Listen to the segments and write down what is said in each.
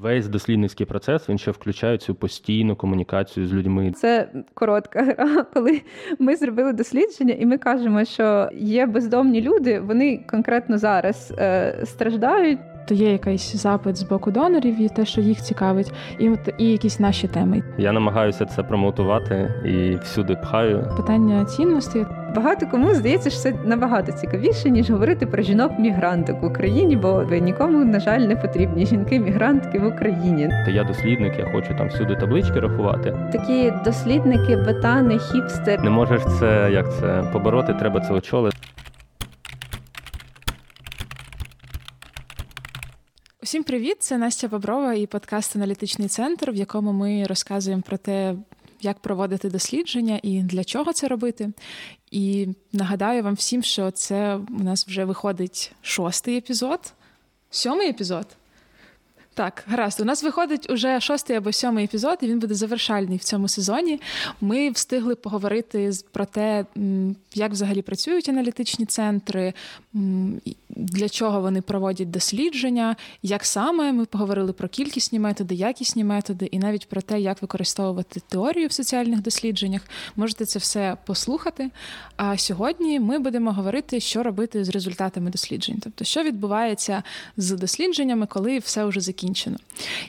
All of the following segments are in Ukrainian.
Весь дослідницький процес він ще включає цю постійну комунікацію з людьми. Це коротка гра, коли ми зробили дослідження, і ми кажемо, що є бездомні люди, вони конкретно зараз е, страждають. То є якийсь запит з боку донорів і те, що їх цікавить, і от і якісь наші теми. Я намагаюся це промотувати і всюди пхаю. Питання цінностей. Багато кому здається, що це набагато цікавіше, ніж говорити про жінок-мігранток в Україні, бо нікому, на жаль, не потрібні жінки-мігрантки в Україні. Та я дослідник, я хочу там всюди таблички рахувати. Такі дослідники, ботани, хіпстер. Не можеш це як це побороти, треба це очолити. Усім привіт! Це Настя Боброва і подкаст Аналітичний центр, в якому ми розказуємо про те, як проводити дослідження і для чого це робити. І нагадаю вам всім, що це у нас вже виходить шостий епізод, сьомий епізод. Так, гаразд. У нас виходить уже шостий або сьомий епізод, і він буде завершальний в цьому сезоні. Ми встигли поговорити про те, як взагалі працюють аналітичні центри, для чого вони проводять дослідження, як саме ми поговорили про кількісні методи, якісні методи, і навіть про те, як використовувати теорію в соціальних дослідженнях. Можете це все послухати. А сьогодні ми будемо говорити, що робити з результатами досліджень, тобто, що відбувається з дослідженнями, коли все вже закінчено.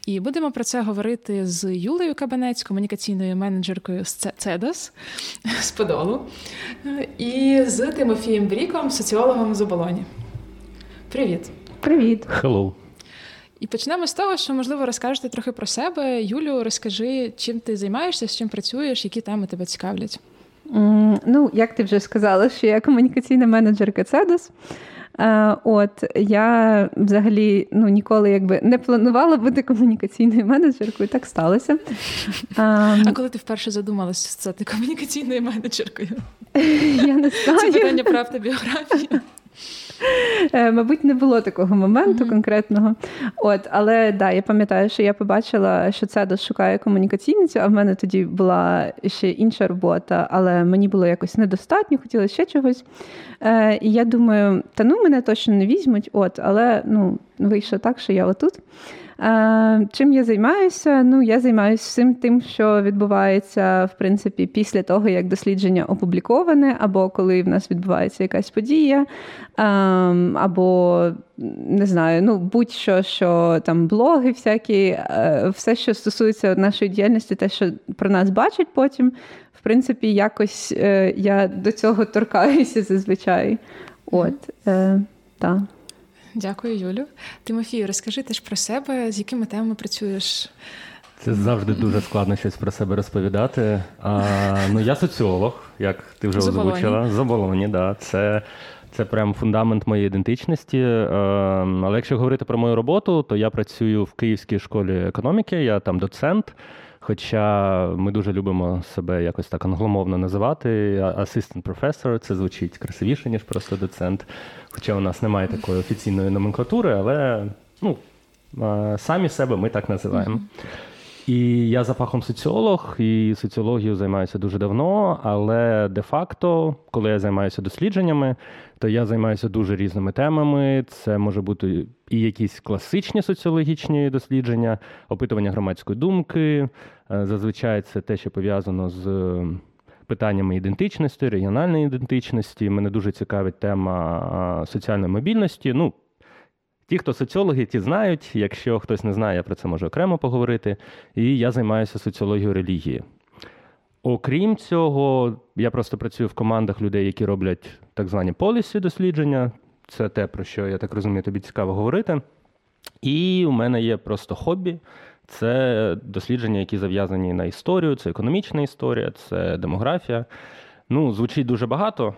І будемо про це говорити з Юлею Кабанець, комунікаційною менеджеркою з Цедос з Подолу, і з Тимофієм Бріком, соціологом з Оболоні. Привіт. Привіт. Hello. І почнемо з того, що можливо розкажете трохи про себе. Юлю, розкажи, чим ти займаєшся, з чим працюєш, які теми тебе цікавлять. Ну, як ти вже сказала, що я комунікаційна менеджерка Цедос. Uh, от я взагалі ну ніколи якби не планувала бути комунікаційною менеджеркою, так сталося. А, а коли ти вперше задумалася стати комунікаційною менеджеркою? Я не знаю. Це питання про автобіографію. Е, мабуть, не було такого моменту mm-hmm. конкретного. От, Але да, я пам'ятаю, що я побачила, що це шукає комунікаційницю, а в мене тоді була ще інша робота, але мені було якось недостатньо, хотілося ще чогось. Е, І я думаю, та ну мене точно не візьмуть, от, але ну, вийшло так, що я отут. Чим я займаюся? Ну, я займаюся всім тим, що відбувається в принципі після того, як дослідження опубліковане, або коли в нас відбувається якась подія, або не знаю, ну будь-що, що там блоги, всякі, е, все, що стосується нашої діяльності, те, що про нас бачать потім, в принципі, якось е, я до цього торкаюся зазвичай. От, е, так. Дякую, Юлю. Тимофію, розкажи теж про себе, з якими темами працюєш. Це завжди дуже складно щось про себе розповідати. А, Ну, я соціолог, як ти вже озвучила. З оболоні, да. Це це прям фундамент моєї ідентичності. Але якщо говорити про мою роботу, то я працюю в Київській школі економіки, я там доцент. Хоча ми дуже любимо себе якось так англомовно називати. Assistant professor, це звучить красивіше, ніж просто доцент. Хоча у нас немає такої офіційної номенклатури, але ну, самі себе ми так називаємо. І я за фахом соціолог, і соціологією займаюся дуже давно, але де-факто, коли я займаюся дослідженнями, то я займаюся дуже різними темами. Це може бути і якісь класичні соціологічні дослідження, опитування громадської думки. Е, зазвичай це те, що пов'язано з питаннями ідентичності, регіональної ідентичності. Мене дуже цікавить тема соціальної мобільності. Ну, Ті, хто соціологи, ті знають. Якщо хтось не знає, я про це можу окремо поговорити. І я займаюся соціологією релігії. Окрім цього, я просто працюю в командах людей, які роблять так звані полісі дослідження. Це те, про що я так розумію, тобі цікаво говорити. І у мене є просто хобі. Це дослідження, які зав'язані на історію, це економічна історія, це демографія. Ну, звучить дуже багато.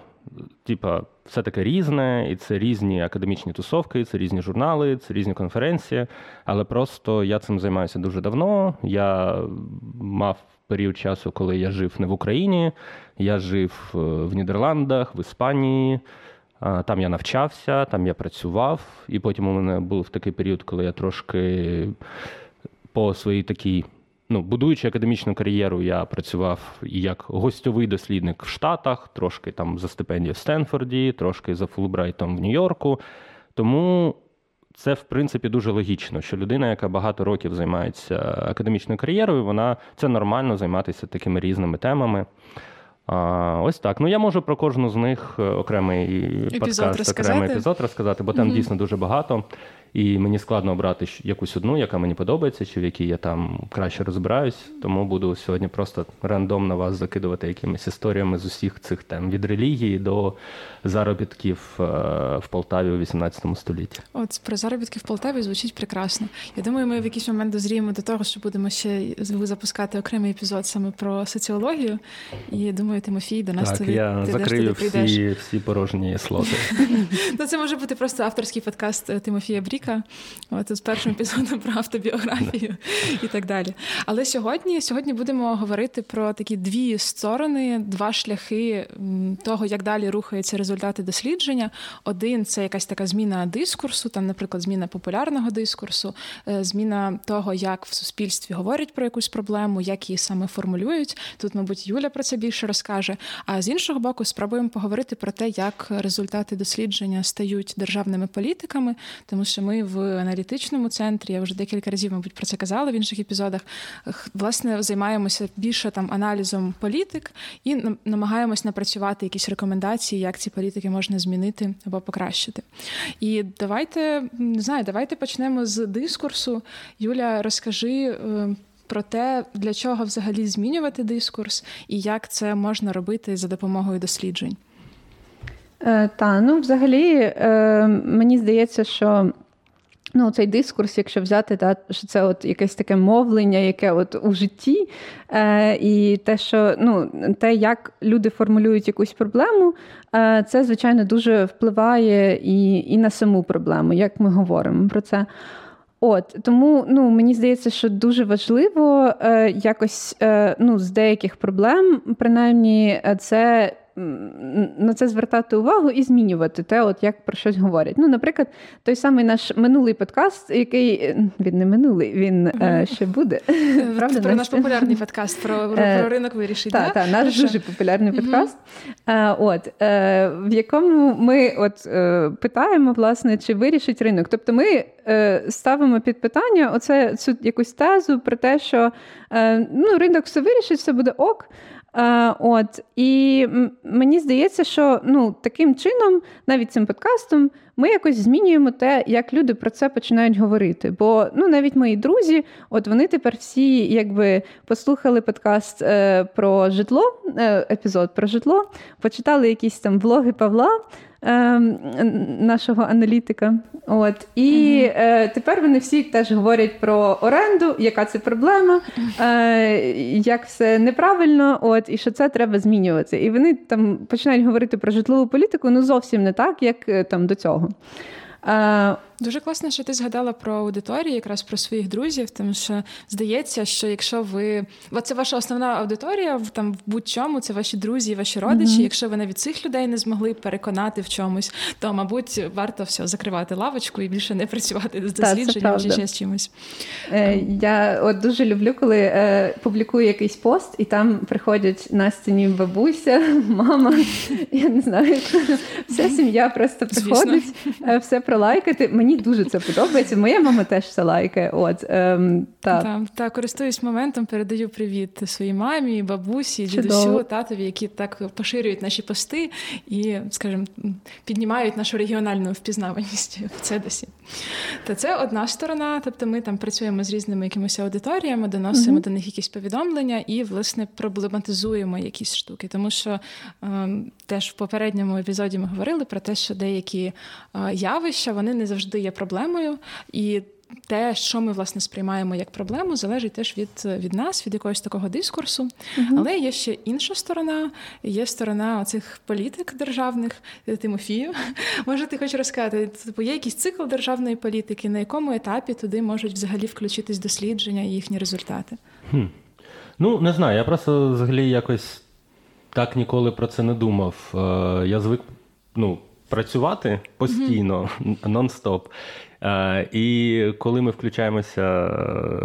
Типа, все таке різне, і це різні академічні тусовки, це різні журнали, це різні конференції. Але просто я цим займаюся дуже давно. Я мав період часу, коли я жив не в Україні, я жив е, в Нідерландах, в Іспанії. Там я навчався, там я працював, і потім у мене був такий період, коли я трошки по своїй такій, ну, будуючи академічну кар'єру, я працював і як гостьовий дослідник в Штатах, трошки там за стипендію в Стенфорді, трошки за Фулбрайтом в Нью-Йорку. Тому це в принципі дуже логічно, що людина, яка багато років займається академічною кар'єрою, вона це нормально займатися такими різними темами. А, Ось так. Ну я можу про кожну з них е, окремий епізод подкаст, розказати. окремий епізод розказати, бо там mm-hmm. дійсно дуже багато. І мені складно обрати якусь одну, яка мені подобається, чи в якій я там краще розбираюсь. Тому буду сьогодні просто рандомно вас закидувати якимись історіями з усіх цих тем від релігії до заробітків е, в Полтаві у 18 столітті. От про заробітки в Полтаві звучить прекрасно. Я думаю, ми в якийсь момент дозріємо до того, що будемо ще запускати окремий епізод саме про соціологію. І думаю, Тимофій до нас так, туди я ти закрию всі, всі порожні слоти. Ну, це може бути просто авторський подкаст е, Тимофія Брік. Чоловіка, от з першим епізодом про автобіографію і так далі. Але сьогодні сьогодні будемо говорити про такі дві сторони, два шляхи того, як далі рухаються результати дослідження. Один це якась така зміна дискурсу, там, наприклад, зміна популярного дискурсу, е, зміна того, як в суспільстві говорять про якусь проблему, як її саме формулюють. Тут, мабуть, Юля про це більше розкаже. А з іншого боку, спробуємо поговорити про те, як результати дослідження стають державними політиками, тому що ми ми в аналітичному центрі, я вже декілька разів, мабуть, про це казала в інших епізодах. Власне, займаємося більше там аналізом політик і намагаємось напрацювати якісь рекомендації, як ці політики можна змінити або покращити. І давайте не знаю, давайте почнемо з дискурсу. Юля, розкажи. Е, про те, для чого взагалі змінювати дискурс і як це можна робити за допомогою досліджень. Е, Та, ну взагалі, е, мені здається, що Ну, цей дискурс, якщо взяти, та, що це от якесь таке мовлення, яке от у житті, е, і те, що ну, те, як люди формулюють якусь проблему, е, це, звичайно, дуже впливає і, і на саму проблему, як ми говоримо про це. От тому ну мені здається, що дуже важливо е, якось е, ну з деяких проблем, принаймні, е, це на це звертати увагу і змінювати те, от як про щось говорять. Ну, наприклад, той самий наш минулий подкаст, який він не минулий, він mm ще буде. Правда, Про наш популярний подкаст про про, про ринок вирішить. Так, так, наш дуже популярний подкаст. mm От в якому ми от питаємо, власне, чи вирішить ринок. Тобто ми ставимо під питання оце цю якусь тезу про те, що ну, ринок все вирішить, все буде ок. Е, от і мені здається, що ну таким чином, навіть цим подкастом, ми якось змінюємо те, як люди про це починають говорити. Бо ну навіть мої друзі, от вони тепер всі якби послухали подкаст е, про житло, е, епізод про житло, почитали якісь там влоги Павла. Ем, нашого аналітика. От І е, тепер вони всі теж говорять про оренду, яка це проблема, е, як все неправильно, от, і що це треба змінювати. І вони там починають говорити про житлову політику ну зовсім не так, як е, там до цього. Дуже класно, що ти згадала про аудиторію, якраз про своїх друзів, тому що здається, що якщо ви це ваша основна аудиторія, там в будь-чому це ваші друзі, ваші родичі. Mm-hmm. Якщо ви навіть цих людей не змогли переконати в чомусь, то мабуть варто все закривати лавочку і більше не працювати з дослідженням чи ще з чимось. Е, Я от дуже люблю, коли е, публікую якийсь пост, і там приходять на стіні бабуся, мама. Я не знаю, вся сім'я просто приходить, Звісно. Е, все пролайкати. Мені мені дуже це подобається. Моя мама теж це лайкає. От, ем, та. та. Та, користуюсь моментом, передаю привіт своїй мамі, бабусі, дідусю, татові, які так поширюють наші пости і, скажімо, піднімають нашу регіональну впізнаваність в Цедосі. Та це одна сторона, тобто ми там працюємо з різними якимись аудиторіями, доносимо mm-hmm. до них якісь повідомлення і, власне, проблематизуємо якісь штуки. Тому що ем, теж в попередньому епізоді ми говорили про те, що деякі е, явища вони не завжди є проблемою, і те, що ми власне сприймаємо як проблему, залежить теж від від нас, від якогось такого дискурсу. uh Але є ще інша сторона, є сторона оцих політик державних Тимофію. Може, ти хочеш розказати, типу, є якийсь цикл державної політики, на якому етапі туди можуть взагалі включитись дослідження і їхні результати? Хм. Ну, не знаю, я просто взагалі якось так ніколи про це не думав. Е, я звик ну, працювати постійно, нон-стоп. Uh, і коли ми включаємося,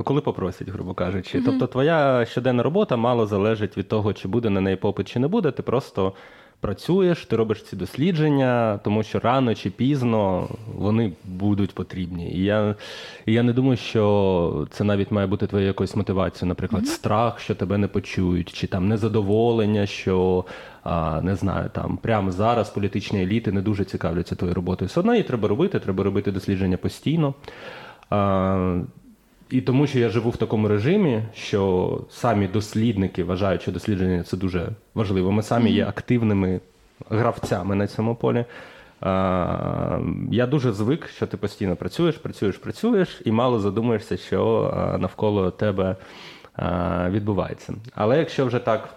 коли попросять, грубо кажучи. Mm-hmm. Тобто, твоя щоденна робота мало залежить від того, чи буде на неї попит, чи не буде. Ти просто працюєш, ти робиш ці дослідження, тому що рано чи пізно вони будуть потрібні. І я і я не думаю, що це навіть має бути твоєю якоюсь мотивацією, наприклад, mm-hmm. страх, що тебе не почують, чи там незадоволення, що а, не знаю, там прямо зараз політичні еліти не дуже цікавляться твоєю роботою. Все одно її треба робити, треба робити дослідження постійно. А, і тому, що я живу в такому режимі, що самі дослідники вважають, що дослідження це дуже важливо. Ми самі є активними гравцями на цьому полі. Я дуже звик, що ти постійно працюєш, працюєш, працюєш, і мало задумуєшся, що навколо тебе відбувається. Але якщо вже так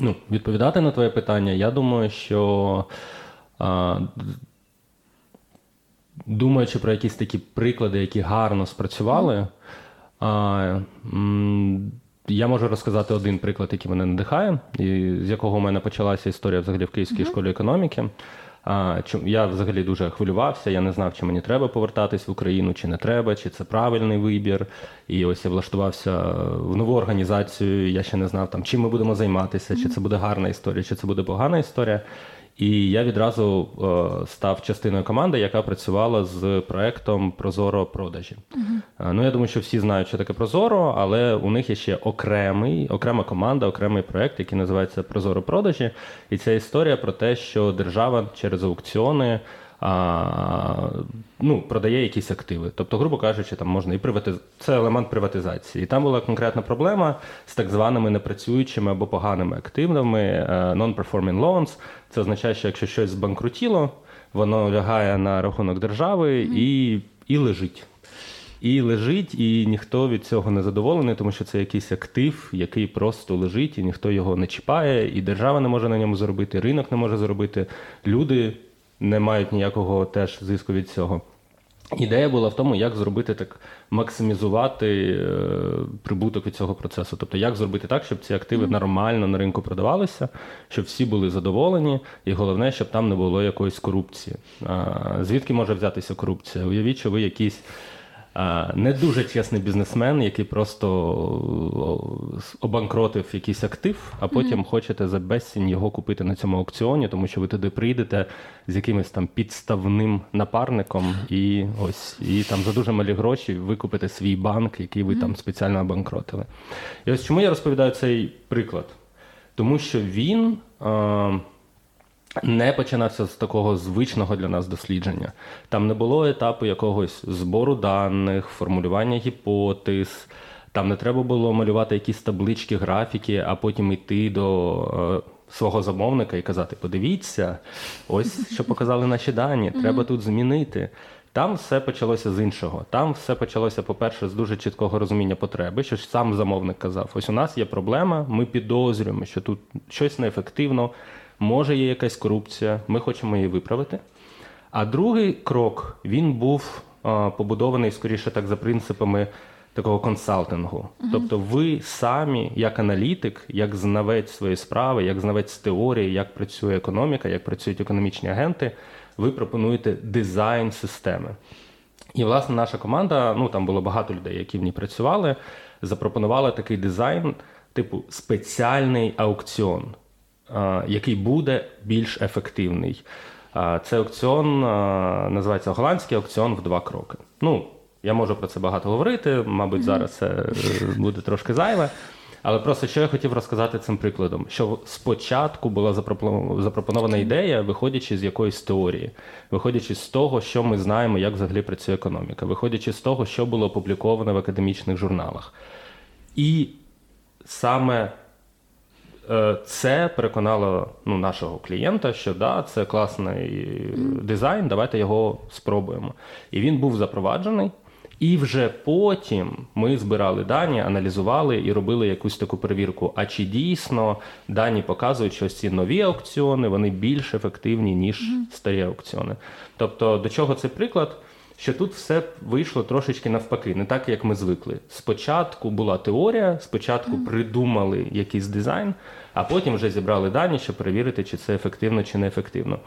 ну, відповідати на твоє питання, я думаю, що думаючи про якісь такі приклади, які гарно спрацювали, а, я можу розказати один приклад, який мене надихає, і з якого у мене почалася історія взагалі в Київській школі економіки. А, Я взагалі дуже хвилювався, я не знав, чи мені треба повертатись в Україну, чи не треба, чи це правильний вибір. І ось я влаштувався в нову організацію. Я ще не знав, там, чим ми будемо займатися, чи це буде гарна історія, чи це буде погана історія. І я відразу е, став частиною команди, яка працювала з проектом Прозоро продажі. Uh-huh. Ну я думаю, що всі знають, що таке Прозоро, але у них є ще окремий, окрема команда, окремий проект, який називається Прозоро продажі. І ця історія про те, що держава через аукціони а, ну, продає якісь активи. Тобто, грубо кажучи, там можна і приватиз... це елемент приватизації. І там була конкретна проблема з так званими непрацюючими або поганими активами е, non-performing loans. Це означає, що якщо щось збанкрутіло, воно лягає на рахунок держави і, і лежить. І лежить, і ніхто від цього не задоволений, тому що це якийсь актив, який просто лежить, і ніхто його не чіпає, і держава не може на ньому заробити, ринок не може заробити. Люди не мають ніякого теж зиску від цього. Ідея була в тому, як зробити так, максимізувати е, прибуток від цього процесу. Тобто, як зробити так, щоб ці активи нормально на ринку продавалися, щоб всі були задоволені, і головне, щоб там не було якоїсь корупції. А, звідки може взятися корупція? Уявіть, що ви якісь не дуже чесний бізнесмен, який просто обанкротив якийсь актив, а потім mm-hmm. хочете за безцінь його купити на цьому аукціоні, тому що ви туди прийдете з якимось там підставним напарником, і ось і там за дуже малі гроші викупите свій банк, який ви mm-hmm. там спеціально обанкротили. І ось чому я розповідаю цей приклад? Тому що він не починався з такого звичного для нас дослідження. Там не було етапу якогось збору даних, формулювання гіпотез. Там не треба було малювати якісь таблички, графіки, а потім йти до е, свого замовника і казати: подивіться, ось що показали наші дані, треба тут змінити. Там все почалося з іншого. Там все почалося, по-перше, з дуже чіткого розуміння потреби, що ж сам замовник казав: ось у нас є проблема, ми підозрюємо, що тут щось неефективно може є якась корупція, ми хочемо її виправити. А другий крок він був побудований скоріше так за принципами такого консалтингу. Тобто, ви самі, як аналітик, як знавець своєї справи, як знавець теорії, як працює економіка, як працюють економічні агенти, ви пропонуєте дизайн системи. І, власне, наша команда, ну там було багато людей, які в ній працювали, запропонувала такий дизайн, типу спеціальний аукціон який буде більш ефективний. Це аукціон називається голландський аукціон в два кроки. Ну, я можу про це багато говорити, мабуть, зараз це е, буде трошки зайве. Але просто що я хотів розказати цим прикладом: що спочатку була запропонована ідея, виходячи з якоїсь теорії, виходячи з того, що ми знаємо, як взагалі працює економіка, виходячи з того, що було опубліковано в академічних журналах. І саме Е, це переконало ну, нашого клієнта, що да, це класний дизайн, давайте його спробуємо. І він був запроваджений. І вже потім ми збирали дані, аналізували і робили якусь таку перевірку. А чи дійсно дані показують, що ці нові аукціони вони більш ефективні, ніж старі аукціони? Тобто, до чого цей приклад? Що тут все вийшло трошечки навпаки, не так, як ми звикли. Спочатку була теорія, спочатку придумали якийсь дизайн, а потім вже зібрали дані, щоб перевірити, чи це ефективно, чи не ефективно.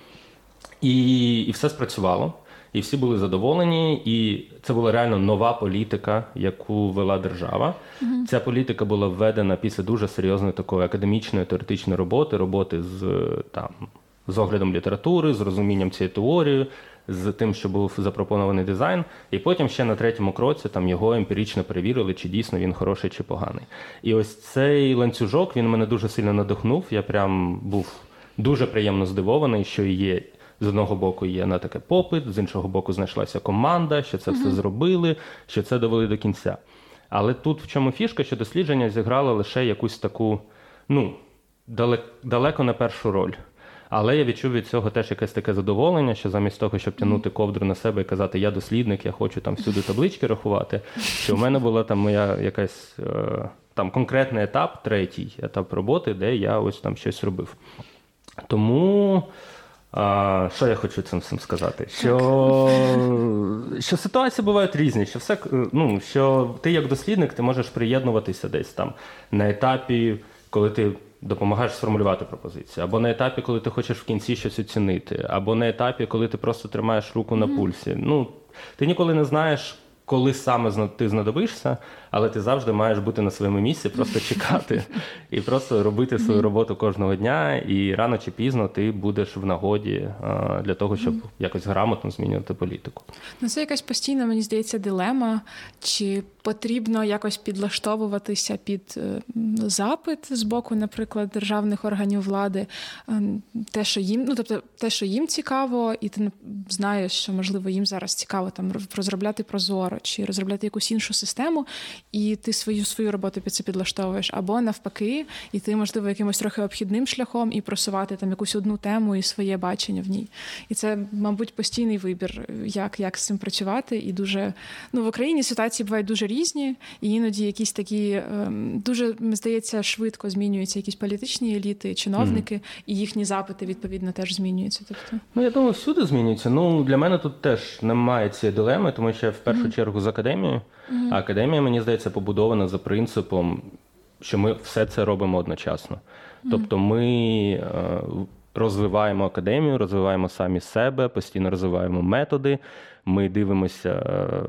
І, І все спрацювало. і всі були задоволені. І це була реально нова політика, яку вела держава. mm Ця політика була введена після дуже серйозної такої академічної теоретичної роботи, роботи з там з оглядом літератури, з розумінням цієї теорії, з тим, що був запропонований дизайн, і потім ще на третьому кроці там його емпірично перевірили, чи дійсно він хороший чи поганий. І ось цей ланцюжок він мене дуже сильно надихнув. Я прям був дуже приємно здивований, що є. З одного боку є на таке попит, з іншого боку, знайшлася команда, що це все зробили, що це довели до кінця. Але тут в чому фішка, що дослідження зіграло лише якусь таку, ну, далеко не першу роль. Але я відчув від цього теж якесь таке задоволення, що замість того, щоб тягнути ковдру на себе і казати Я дослідник, я хочу там всюди таблички рахувати. Що в мене була там моя якась е, там конкретний етап, третій етап роботи, де я ось там щось робив. Тому. А, Що я хочу цим всім сказати? Що що ситуації бувають різні, що все ну, що ти як дослідник ти можеш приєднуватися десь там на етапі, коли ти допомагаєш сформулювати пропозицію, або на етапі, коли ти хочеш в кінці щось оцінити, або на етапі, коли ти просто тримаєш руку на пульсі. Ну, ти ніколи не знаєш, коли саме ти знадобишся, але ти завжди маєш бути на своєму місці, просто чекати і просто робити свою роботу кожного дня. І рано чи пізно ти будеш в нагоді для того, щоб якось грамотно змінювати політику. Ну це якась постійна, мені здається, дилема, чи потрібно якось підлаштовуватися під е, запит з боку, наприклад, державних органів влади, ем, те, що їм, ну тобто, те, що їм цікаво, і ти знаєш, що можливо їм зараз цікаво там розробляти прозоро чи розробляти якусь іншу систему і ти свою свою роботу під це підлаштовуєш, або навпаки, і ти, можливо, якимось трохи обхідним шляхом і просувати там якусь одну тему і своє бачення в ній. І це, мабуть, постійний вибір, як як з цим працювати. І дуже ну в Україні ситуації бувають дуже різні, і іноді якісь такі ем, дуже здається швидко змінюються якісь політичні еліти, чиновники, mm-hmm. і їхні запити відповідно теж змінюються. Тобто, ну я думаю, всюди змінюється. Ну для мене тут теж немає цієї дилеми, тому що я в першу mm-hmm. чергу з академією. Mm-hmm. А академія, мені здається, побудована за принципом, що ми все це робимо одночасно. Mm-hmm. Тобто ми е, розвиваємо академію, розвиваємо самі себе, постійно розвиваємо методи. Ми дивимося е,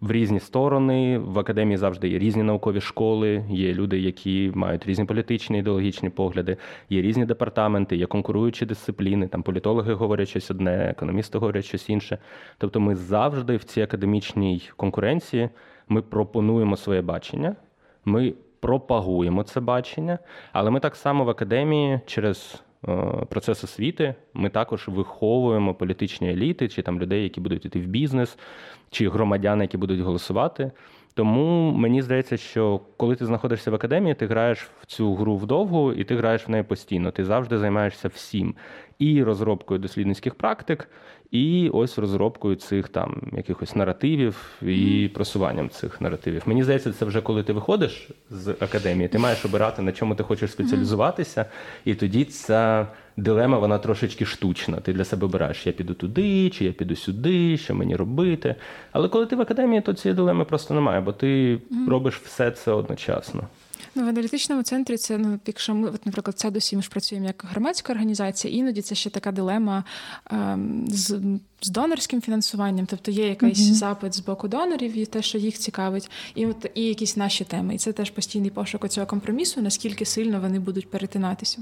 в різні сторони. В академії завжди є різні наукові школи, є люди, які мають різні політичні ідеологічні погляди, є різні департаменти, є конкуруючі дисципліни. Там політологи говорять щось одне, економісти говорять щось інше. Тобто, ми завжди в цій академічній конкуренції ми пропонуємо своє бачення. Ми пропагуємо це бачення, але ми так само в академії через процес освіти ми також виховуємо політичні еліти, чи там людей, які будуть йти в бізнес, чи громадяни, які будуть голосувати. Тому мені здається, що коли ти знаходишся в академії, ти граєш в цю гру вдовгу і ти граєш в неї постійно. Ти завжди займаєшся всім і розробкою дослідницьких практик, і ось розробкою цих там якихось наративів і просуванням цих наративів. Мені здається, це вже коли ти виходиш з академії, ти маєш обирати, на чому ти хочеш спеціалізуватися, і тоді ця дилема вона трошечки штучна. Ти для себе обираєш, я піду туди, чи я піду сюди, що мені робити. Але коли ти в академії, то цієї дилеми просто немає, бо ти робиш все це одночасно. Ну, в аналітичному центрі це ну, якщо ми, от, наприклад, це досі ми ж працюємо як громадська організація, іноді це ще така дилема ем, з з донорським фінансуванням, тобто є якийсь mm-hmm. запит з боку донорів і те, що їх цікавить, і от і якісь наші теми. І це теж постійний пошук цього компромісу, наскільки сильно вони будуть перетинатися.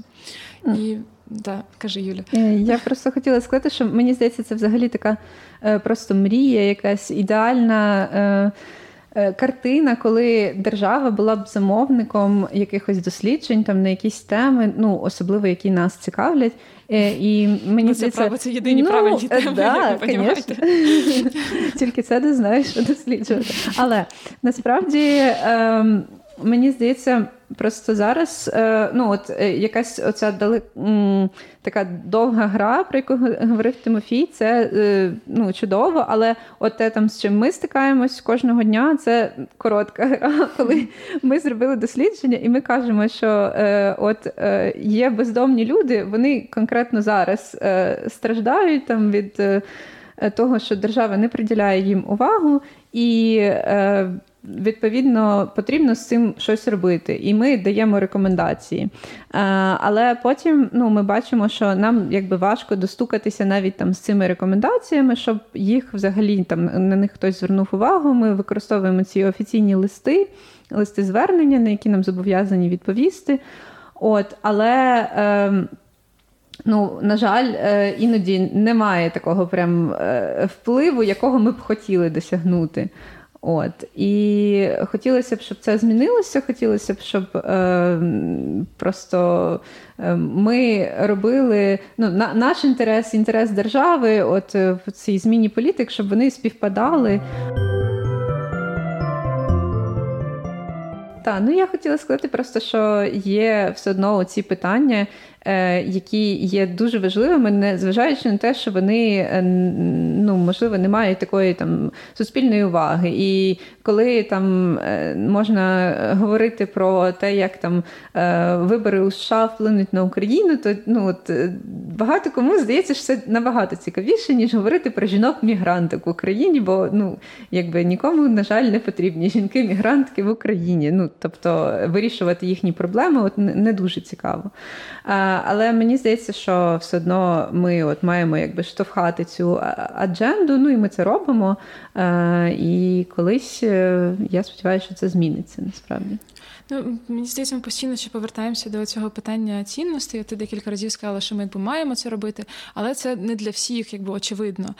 Mm. І да, каже Юля. Е, я просто хотіла сказати, що мені здається, це взагалі така е, просто мрія, якась ідеальна. Е, Е, картина, коли держава була б замовником якихось досліджень там на якісь теми, ну особливо які нас цікавлять. Е, і мені це право це єдині ну, правильні теми, да, як ви Тільки це не знаєш, що досліджувати. Але насправді ем, мені здається. Просто зараз е, ну от е, якась оця дали, така довга гра, про яку говорив Тимофій, це е, ну, чудово, але от те, там, з чим ми стикаємось кожного дня, це коротка гра, коли ми зробили дослідження, і ми кажемо, що от є бездомні люди, вони конкретно зараз страждають там від. Того, що держава не приділяє їм увагу і. Відповідно, потрібно з цим щось робити, і ми даємо рекомендації. Але потім ну, ми бачимо, що нам якби важко достукатися навіть там з цими рекомендаціями, щоб їх взагалі там на них хтось звернув увагу. Ми використовуємо ці офіційні листи, листи звернення, на які нам зобов'язані відповісти. От, Але, е, ну, на жаль, е, іноді немає такого прям е, впливу, якого ми б хотіли досягнути. От І хотілося б, щоб це змінилося. Хотілося б, щоб е, просто е, ми робили ну, на, наш інтерес, інтерес держави, от в цій зміні політик, щоб вони співпадали. Так, ну я хотіла сказати просто, що є все одно ці питання, які є дуже важливими, не зважаючи на те, що вони е, ну можливо не мають такої там суспільної уваги. І коли там е, можна говорити про те, як там вибори у США вплинуть на Україну, то ну от багато кому здається, що це набагато цікавіше, ніж говорити про жінок-мігранток в Україні, бо ну якби нікому, на жаль, не потрібні жінки-мігрантки в Україні. Ну тобто вирішувати їхні проблеми от не дуже цікаво. Але мені здається, що все одно ми от маємо якби штовхати цю адженду, ну і ми це робимо. І колись е, я сподіваюся, що це зміниться насправді. Ну, Мені здається, ми постійно ще повертаємося до цього питання цінностей. Ти декілька разів сказала, що ми якби маємо це робити, але це не для всіх, якби очевидно.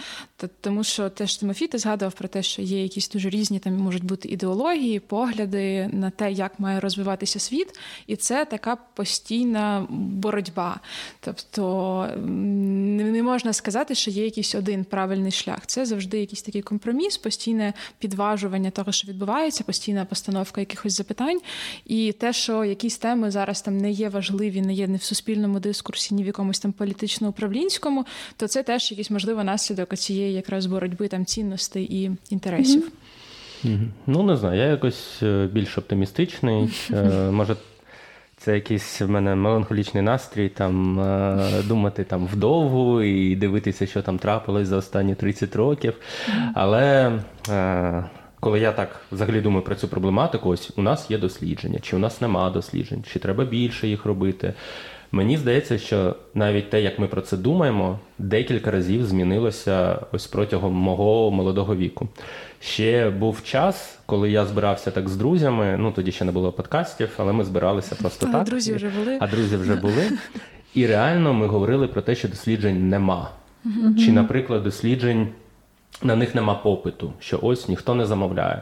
Тому що теж Тимофій ти згадував про те, що є якісь дуже різні там можуть бути ідеології, погляди на те, як має розвиватися світ, і це така постійна боротьба. Тобто не можна сказати, що є якийсь один правильний шлях. Це завжди якийсь такий компроміс, постійне підважування того, що відбувається, постійна постановка якихось запитань. І те, що якісь теми зараз там не є важливі, не є ні в суспільному дискурсі, ні в якомусь там політично-управлінському, то це теж якийсь можливо наслідок цієї якраз боротьби там цінностей і інтересів. Mm-hmm. Ну, не знаю, я якось е, більш оптимістичний. Е, може, це якийсь в мене меланхолічний настрій, там е, думати там вдовгу і дивитися, що там трапилось за останні 30 років. Але коли я так взагалі думаю про цю проблематику, ось у нас є дослідження, чи у нас нема досліджень, чи треба більше їх робити. Мені здається, що навіть те, як ми про це думаємо, декілька разів змінилося ось протягом мого молодого віку. Ще був час, коли я збирався так з друзями. Ну тоді ще не було подкастів, але ми збиралися просто а так. Друзі вже були. А друзі вже були. І реально ми говорили про те, що досліджень нема. Чи, наприклад, досліджень на них нема попиту, що ось ніхто не замовляє.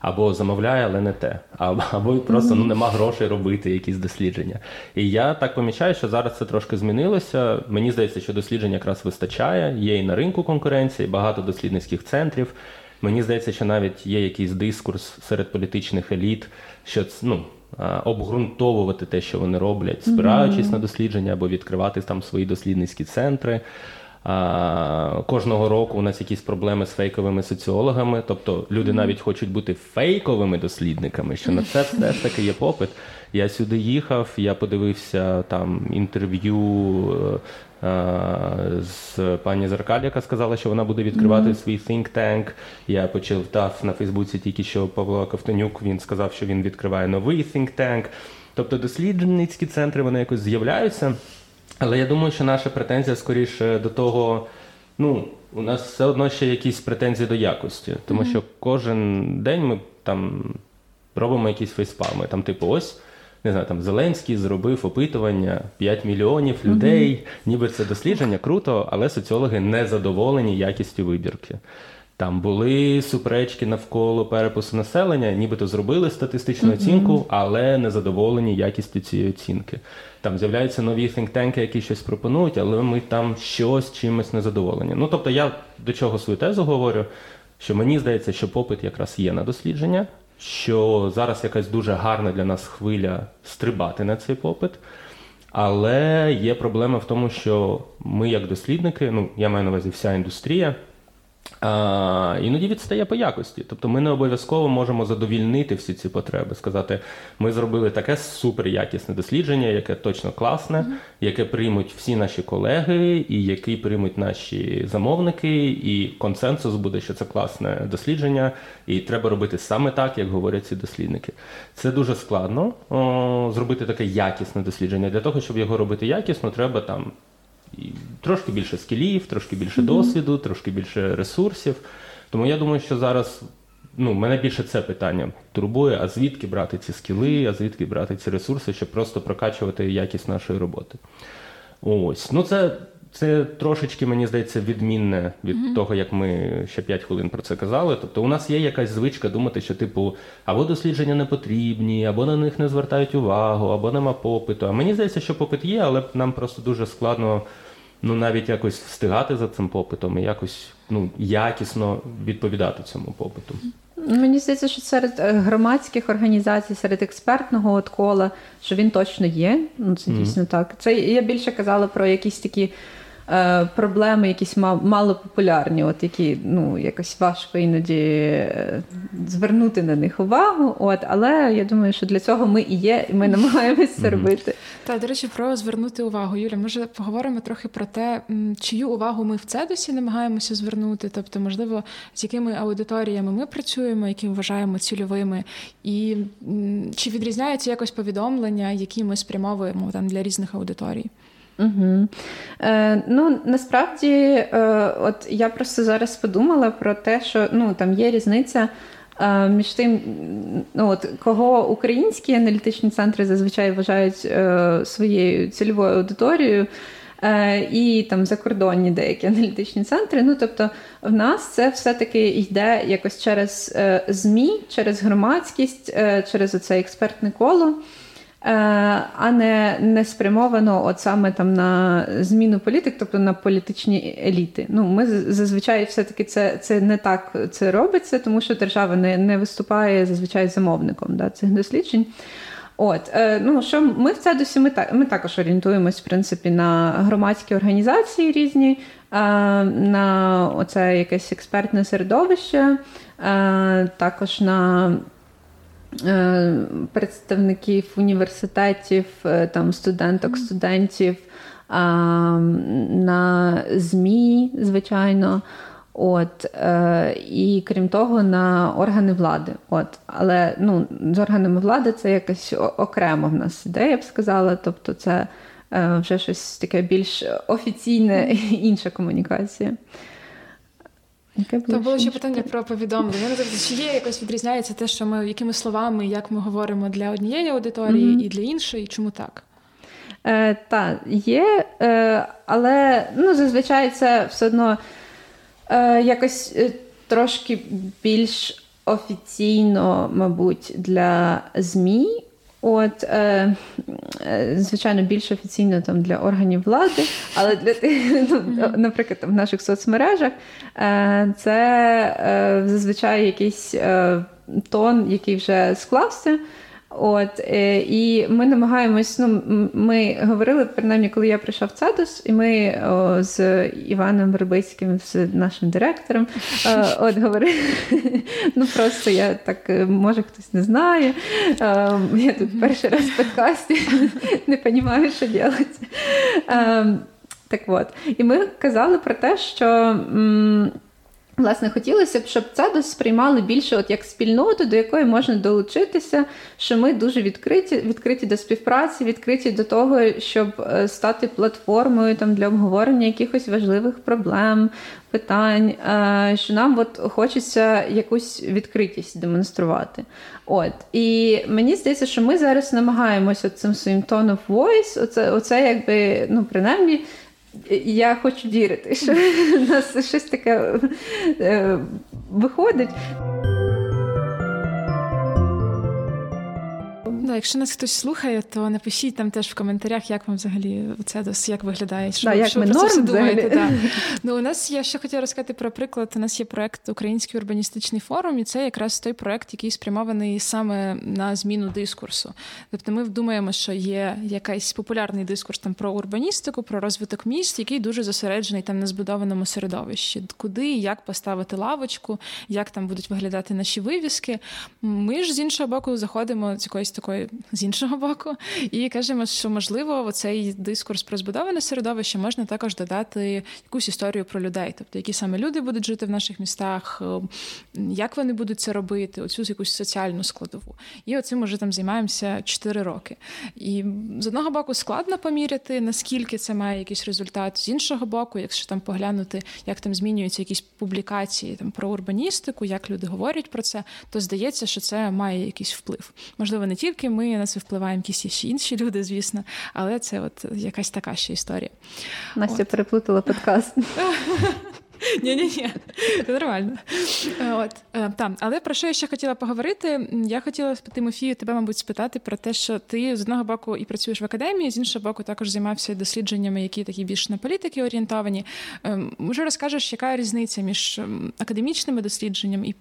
Або замовляє, але не те, або або просто ну нема грошей робити якісь дослідження. І я так помічаю, що зараз це трошки змінилося. Мені здається, що досліджень якраз вистачає. Є і на ринку конкуренції, багато дослідницьких центрів. Мені здається, що навіть є якийсь дискурс серед політичних еліт, що ну, обґрунтовувати те, що вони роблять, спираючись mm-hmm. на дослідження або відкривати там свої дослідницькі центри. Кожного року у нас якісь проблеми з фейковими соціологами, тобто люди навіть хочуть бути фейковими дослідниками, що на це теж таки є попит. Я сюди їхав, я подивився там інтерв'ю е, е, з пані Зеркаль, яка сказала, що вона буде відкривати mm-hmm. свій think tank. Я почитав на Фейсбуці тільки що Павло Ковтонюк, він сказав, що він відкриває новий think tank. Тобто дослідницькі центри вони якось з'являються. Але я думаю, що наша претензія скоріше до того, ну, у нас все одно ще якісь претензії до якості, тому mm-hmm. що кожен день ми там робимо якісь фейспами. Там, типу, ось. Не знаю, там Зеленський зробив опитування 5 мільйонів людей, mm-hmm. ніби це дослідження круто, але соціологи не задоволені якістю вибірки. Там були суперечки навколо перепису населення, нібито зробили статистичну оцінку, але не задоволені якістю цієї оцінки. Там з'являються нові think-танки, які щось пропонують, але ми там щось чимось не задоволені. Ну тобто, я до чого свою тезу говорю, що мені здається, що попит якраз є на дослідження, що зараз якась дуже гарна для нас хвиля стрибати на цей попит. Але є проблема в тому, що ми, як дослідники, ну я маю на увазі вся індустрія а, Іноді відстає по якості. Тобто ми не обов'язково можемо задовільнити всі ці потреби, сказати, ми зробили таке суперякісне дослідження, яке точно класне, яке приймуть всі наші колеги, і який приймуть наші замовники, і консенсус буде, що це класне дослідження, і треба робити саме так, як говорять ці дослідники. Це дуже складно о, зробити таке якісне дослідження. Для того, щоб його робити якісно, треба там трошки більше скілів, трошки більше mm-hmm. досвіду, трошки більше ресурсів. Тому я думаю, що зараз ну, мене більше це питання турбує, а звідки брати ці скіли, а звідки брати ці ресурси, щоб просто прокачувати якість нашої роботи. Ось. Ну, це це трошечки, мені здається, відмінне від mm-hmm. того, як ми ще 5 хвилин про це казали. Тобто, у нас є якась звичка думати, що, типу, або дослідження не потрібні, або на них не звертають увагу, або нема попиту. А мені здається, що попит є, але нам просто дуже складно ну, навіть якось встигати за цим попитом і якось ну, якісно відповідати цьому попиту. Мені здається, що серед е, громадських організацій, серед експертного от кола, що він точно є. Ну це дійсно mm-hmm. так. Це я більше казала про якісь такі Е, проблеми якісь малопопулярні, от які ну, якось важко іноді е, звернути на них увагу. От, Але я думаю, що для цього ми і є, і ми намагаємося це робити. Так, до речі, про звернути увагу. Юля, може поговоримо трохи про те, чию увагу ми в цедусі намагаємося звернути, тобто, можливо, з якими аудиторіями ми працюємо, які вважаємо цільовими, і чи відрізняються якось повідомлення, які ми спрямовуємо там для різних аудиторій. Угу. Е, Ну, насправді, е, от я просто зараз подумала про те, що ну, там є різниця. Е, між тим, ну от кого українські аналітичні центри зазвичай вважають е, своєю цільовою аудиторією, е, і там закордонні деякі аналітичні центри. Ну тобто, в нас це все-таки йде якось через е, ЗМІ, через громадськість, е, через оце експертне коло. Е, а не не спрямовано от саме там на зміну політик, тобто на політичні еліти. Ну, Ми зазвичай все-таки це це не так це робиться, тому що держава не не виступає зазвичай замовником да, цих досліджень. От, е, ну що Ми в це досі ми, ми також орієнтуємось в принципі, на громадські організації різні, е, на оце якесь експертне середовище, також на представників університетів, е, там студенток, студентів, на ЗМІ, звичайно. От, е, І крім того, на органи влади. От, Але ну, з органами влади це якось окремо в нас іде, я б сказала. Тобто, це вже щось таке більш офіційне інша комунікація. Яке було То було ще питання про повідомлення. Чи є якось відрізняється те, що ми якими словами, як ми говоримо для однієї аудиторії mm-hmm. і для іншої, чому так? Е, Так, є, е, але ну, зазвичай це все одно е, якось е, трошки більш офіційно, мабуть, для ЗМІ. От, е, е, звичайно, більш офіційно там для органів влади, але для тих, ну, наприклад, там, в наших соцмережах е, це е, зазвичай якийсь е, тон, який вже склався. От е, і ми намагаємось. Ну ми говорили принаймні, коли я прийшов в Цедус, і ми о, з Іваном Вербицьким, з нашим директором, о, е, от говорили. Ну просто я так, е, може хтось не знає. О, я тут перший раз в подкасті не розумію, що робити. Так от, і ми казали про те, що. М- Власне, хотілося б, щоб це сприймали більше от як спільноту, до якої можна долучитися, що ми дуже відкриті, відкриті до співпраці, відкриті до того, щоб е, стати платформою там для обговорення якихось важливих проблем, питань, е, що нам от хочеться якусь відкритість демонструвати. От і мені здається, що ми зараз намагаємося цим своїм of voice, оце, оце якби ну принаймні. Я хочу вірити, що в нас щось таке е, виходить. Да, Якщо нас хтось слухає, то напишіть там теж в коментарях, як вам взагалі це як виглядає. Що, да, як що ми про це думаєте? Да. Ну, у нас я ще хотіла розказати про приклад. У нас є проект Український урбаністичний форум, і це якраз той проект, який спрямований саме на зміну дискурсу. Тобто ми думаємо, що є якийсь популярний дискурс там про урбаністику, про розвиток міст, який дуже зосереджений там на збудованому середовищі, куди як поставити лавочку, як там будуть виглядати наші вивіски. Ми ж з іншого боку заходимо з якоїсь такої з іншого боку і кажемо, що можливо цей дискурс про збудоване середовище можна також додати якусь історію про людей, тобто які саме люди будуть жити в наших містах, е, як вони будуть це робити, оцю якусь соціальну складову. І оцим уже там займаємося 4 роки. І з одного боку складно поміряти, наскільки це має якийсь результат, з іншого боку, якщо там поглянути, як там змінюються якісь публікації там про урбаністику, як люди говорять про це, то здається, що це має якийсь вплив. Можливо, не тільки ми на це впливаємо, якісь ще інші люди, звісно, але це от якась така ще історія. Настя от. переплутала подкаст. Ні, ні, ні, це нормально. От е, там, але про що я ще хотіла поговорити? Я хотіла Тимофію тебе, мабуть, спитати про те, що ти з одного боку і працюєш в академії, з іншого боку, також займався дослідженнями, які такі більш на політики орієнтовані. Ем, може, розкажеш, яка різниця між ем, академічними дослідженнями і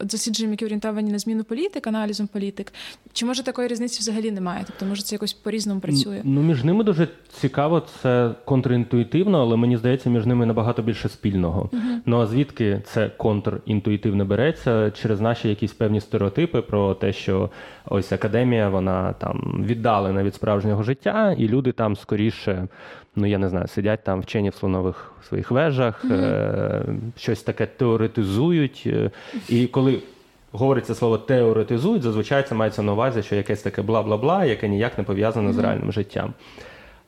дослідженням, які орієнтовані на зміну політик, аналізом політик, чи може такої різниці взагалі немає? Тобто, може, це якось по-різному працює? Ну між ними дуже цікаво, це контрінтуїтивно, але мені здається, між ними набагато більше спільного. uh Ну а звідки це контрінтуїтивно береться через наші якісь певні стереотипи про те, що ось академія, вона там віддалена від справжнього життя, і люди там скоріше ну я не знаю, сидять там вчені в слонових своїх вежах, mm-hmm. е- щось таке теоретизують. Е, і коли говориться слово теоретизують, зазвичай це мається на увазі, що якесь таке бла-бла-бла, яке ніяк не пов'язане mm-hmm. з реальним життям.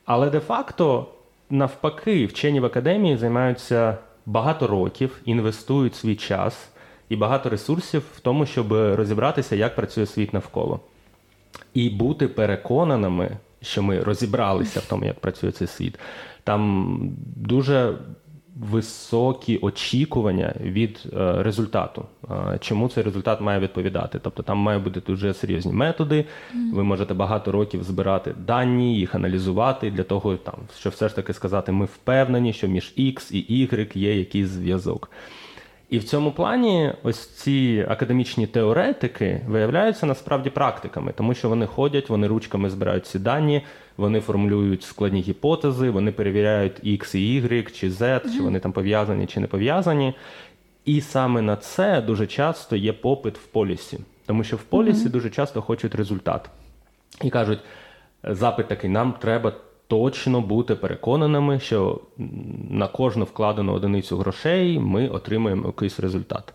Але де-факто, навпаки, вчені в академії займаються багато років, інвестують свій час і багато ресурсів в тому, щоб розібратися, як працює світ навколо. І бути переконаними що ми розібралися в тому, як працює цей світ. Там дуже високі очікування від е, результату. Е, чому цей результат має відповідати? Тобто там мають бути дуже серйозні методи. Ви можете багато років збирати дані, їх аналізувати для того, там, щоб все ж таки сказати, ми впевнені, що між X і Y є якийсь зв'язок. І в цьому плані ось ці академічні теоретики виявляються насправді практиками, тому що вони ходять, вони ручками збирають ці дані, вони формулюють складні гіпотези, вони перевіряють X і Y, чи Z, чи вони там пов'язані чи не пов'язані. І саме на це дуже часто є попит в полісі, тому що в полісі mm-hmm. дуже часто хочуть результат. І кажуть, запит такий, нам треба точно бути переконаними, що на кожну вкладену одиницю грошей ми отримаємо якийсь результат.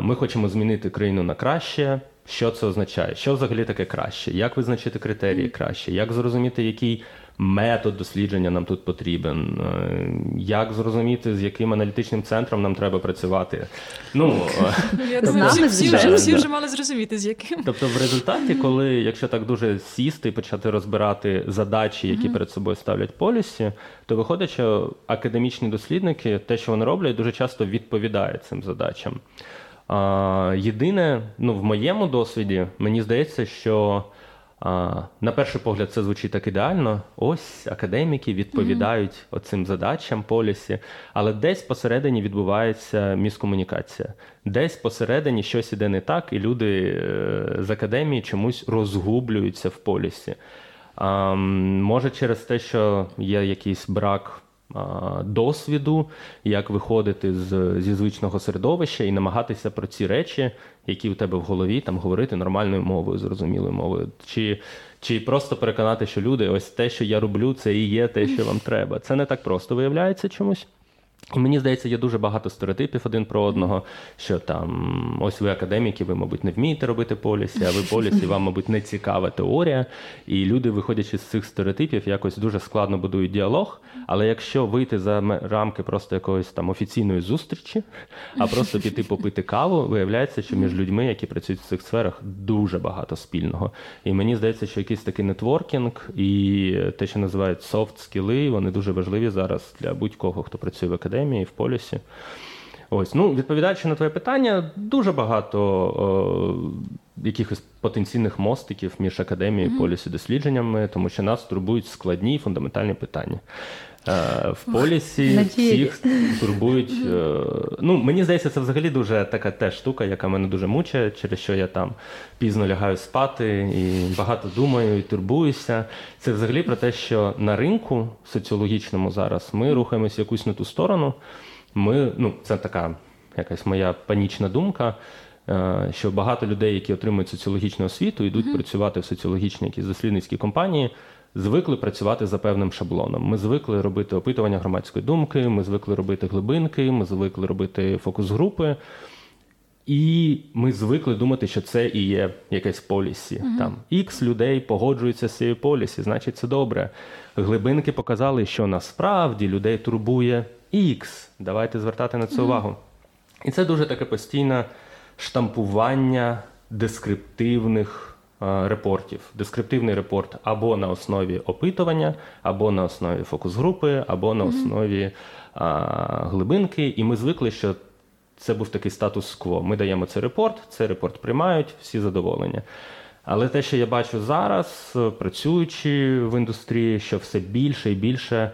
Ми хочемо змінити країну на краще. Що це означає? Що взагалі таке краще? Як визначити критерії краще? Як зрозуміти, який метод дослідження нам тут потрібен, е, як зрозуміти, з яким аналітичним центром нам треба працювати. Ну, Я тобто, думаю, всі вже всі вже мали зрозуміти, з яким. Тобто, в результаті, коли, якщо так дуже сісти і почати розбирати задачі, які перед собою ставлять полісі, то виходить, що академічні дослідники, те, що вони роблять, дуже часто відповідає цим задачам. А, Єдине, ну в моєму досвіді, мені здається, що на перший погляд, це звучить так ідеально. Ось академіки відповідають mm-hmm. оцим задачам полісі, але десь посередині відбувається міскомунікація. Десь посередині щось іде не так, і люди е, з академії чомусь розгублюються в полісі. Може, через те, що є якийсь брак досвіду, як виходити з, зі звичного середовища і намагатися про ці речі, які у тебе в голові, там говорити нормальною мовою, зрозумілою мовою. Чи чи просто переконати, що люди, ось те, що я роблю, це і є те, що вам треба. Це не так просто виявляється чомусь. І мені здається, є дуже багато стереотипів один про одного, що там ось ви академіки, ви, мабуть, не вмієте робити полісі, а ви полісі, вам, мабуть, не цікава теорія. І люди, виходячи з цих стереотипів, якось дуже складно будують діалог. Але якщо вийти за рамки просто якоїсь там офіційної зустрічі, а просто піти попити каву, виявляється, що між людьми, які працюють в цих сферах, дуже багато спільного. І мені здається, що якийсь такий нетворкінг і те, що називають софт скіли, вони дуже важливі зараз для будь-кого, хто працює в академії академії, в полісі. Ось, ну відповідаючи на твоє питання, дуже багато е, якихось потенційних мостиків між академією і полісі дослідженнями, тому що нас турбують складні фундаментальні питання. Е, в полісі всіх турбують. Е, ну, Мені здається, це взагалі дуже така теж штука, яка мене дуже мучає, через що я там пізно лягаю спати і багато думаю і турбуюся. Це взагалі про те, що на ринку соціологічному зараз ми рухаємося якусь на ту сторону. Ми, ну, Це така якась моя панічна думка. Е, що багато людей, які отримують соціологічну освіту, йдуть mm-hmm. працювати в соціологічні якісь дослідницькі компанії, звикли працювати за певним шаблоном. Ми звикли робити опитування громадської думки, ми звикли робити глибинки, ми звикли робити фокус-групи. І ми звикли думати, що це і є якесь полісі. Uh-huh. Там Ікс людей погоджуються з цією полісі, значить, це добре. Глибинки показали, що насправді людей турбує Ікс. Давайте звертати на це uh-huh. увагу. І це дуже таке постійне штампування дескриптивних report ів. Дескриптивний report або на основі опитування, або на основі фокус-групи, або на основі а, глибинки. І ми звикли, що це був такий статус-кво. Ми даємо цей report, цей report приймають, всі задоволені. Але те, що я бачу зараз, працюючи в індустрії, що все більше і більше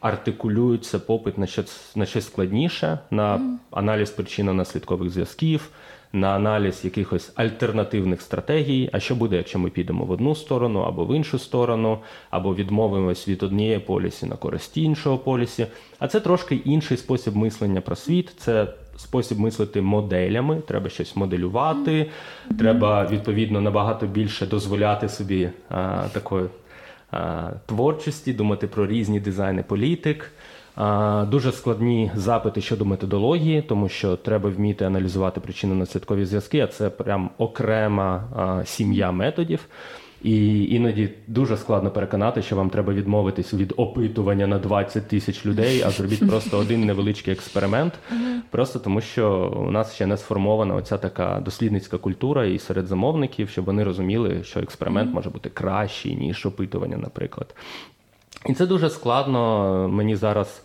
артикулюється попит на щось на щось складніше, на аналіз причинно-наслідкових зв'язків, на аналіз якихось альтернативних стратегій. А що буде, якщо ми підемо в одну сторону або в іншу сторону, або відмовимось від однієї полісі на користь іншого полісі. А це трошки інший спосіб мислення про світ. Це спосіб мислити моделями. Треба щось моделювати, треба відповідно набагато більше дозволяти собі а, такої а, творчості, думати про різні дизайни політик. Дуже складні запити щодо методології, тому що треба вміти аналізувати причинно-наслідкові зв'язки, а це прям окрема сім'я методів. І іноді дуже складно переконати, що вам треба відмовитись від опитування на 20 тисяч людей, а зробіть просто один невеличкий експеримент. Просто тому, що у нас ще не сформована оця така дослідницька культура і серед замовників, щоб вони розуміли, що експеримент може бути кращий ніж опитування, наприклад. І це дуже складно мені зараз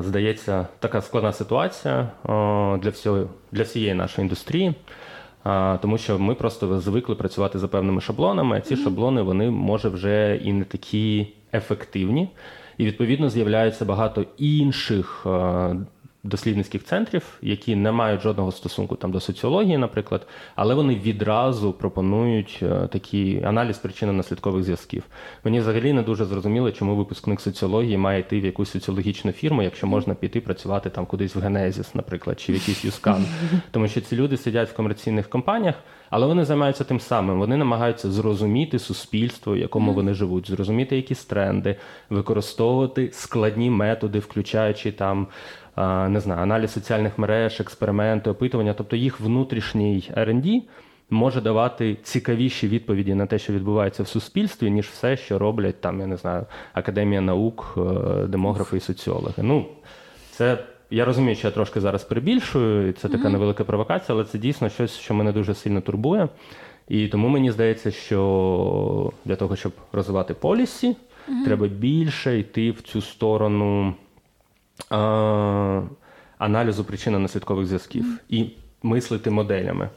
здається, така складна ситуація для всього, для всієї нашої індустрії, тому що ми просто звикли працювати за певними шаблонами, а ці шаблони вони може вже і не такі ефективні. І відповідно з'являється багато інших дослідницьких центрів, які не мають жодного стосунку там до соціології, наприклад, але вони відразу пропонують е, такий аналіз причинно-наслідкових зв'язків. Мені взагалі не дуже зрозуміло, чому випускник соціології має йти в якусь соціологічну фірму, якщо можна піти працювати там кудись в Генезіс, наприклад, чи в якийсь Юскан. Тому що ці люди сидять в комерційних компаніях, але вони займаються тим самим. Вони намагаються зрозуміти суспільство, в якому вони живуть, зрозуміти якісь тренди, використовувати складні методи, включаючи там не знаю, аналіз соціальних мереж, експерименти, опитування, тобто їх внутрішній R&D може давати цікавіші відповіді на те, що відбувається в суспільстві, ніж все, що роблять там, я не знаю, академія наук, е, демографи і соціологи. Ну, це. Я розумію, що я трошки зараз перебільшую, і це така невелика провокація, але це дійсно щось, що мене дуже сильно турбує. І тому мені здається, що для того, щоб розвивати полісі, mm-hmm. треба більше йти в цю сторону аналізу причинно-наслідкових зв'язків mm. і мислити моделями.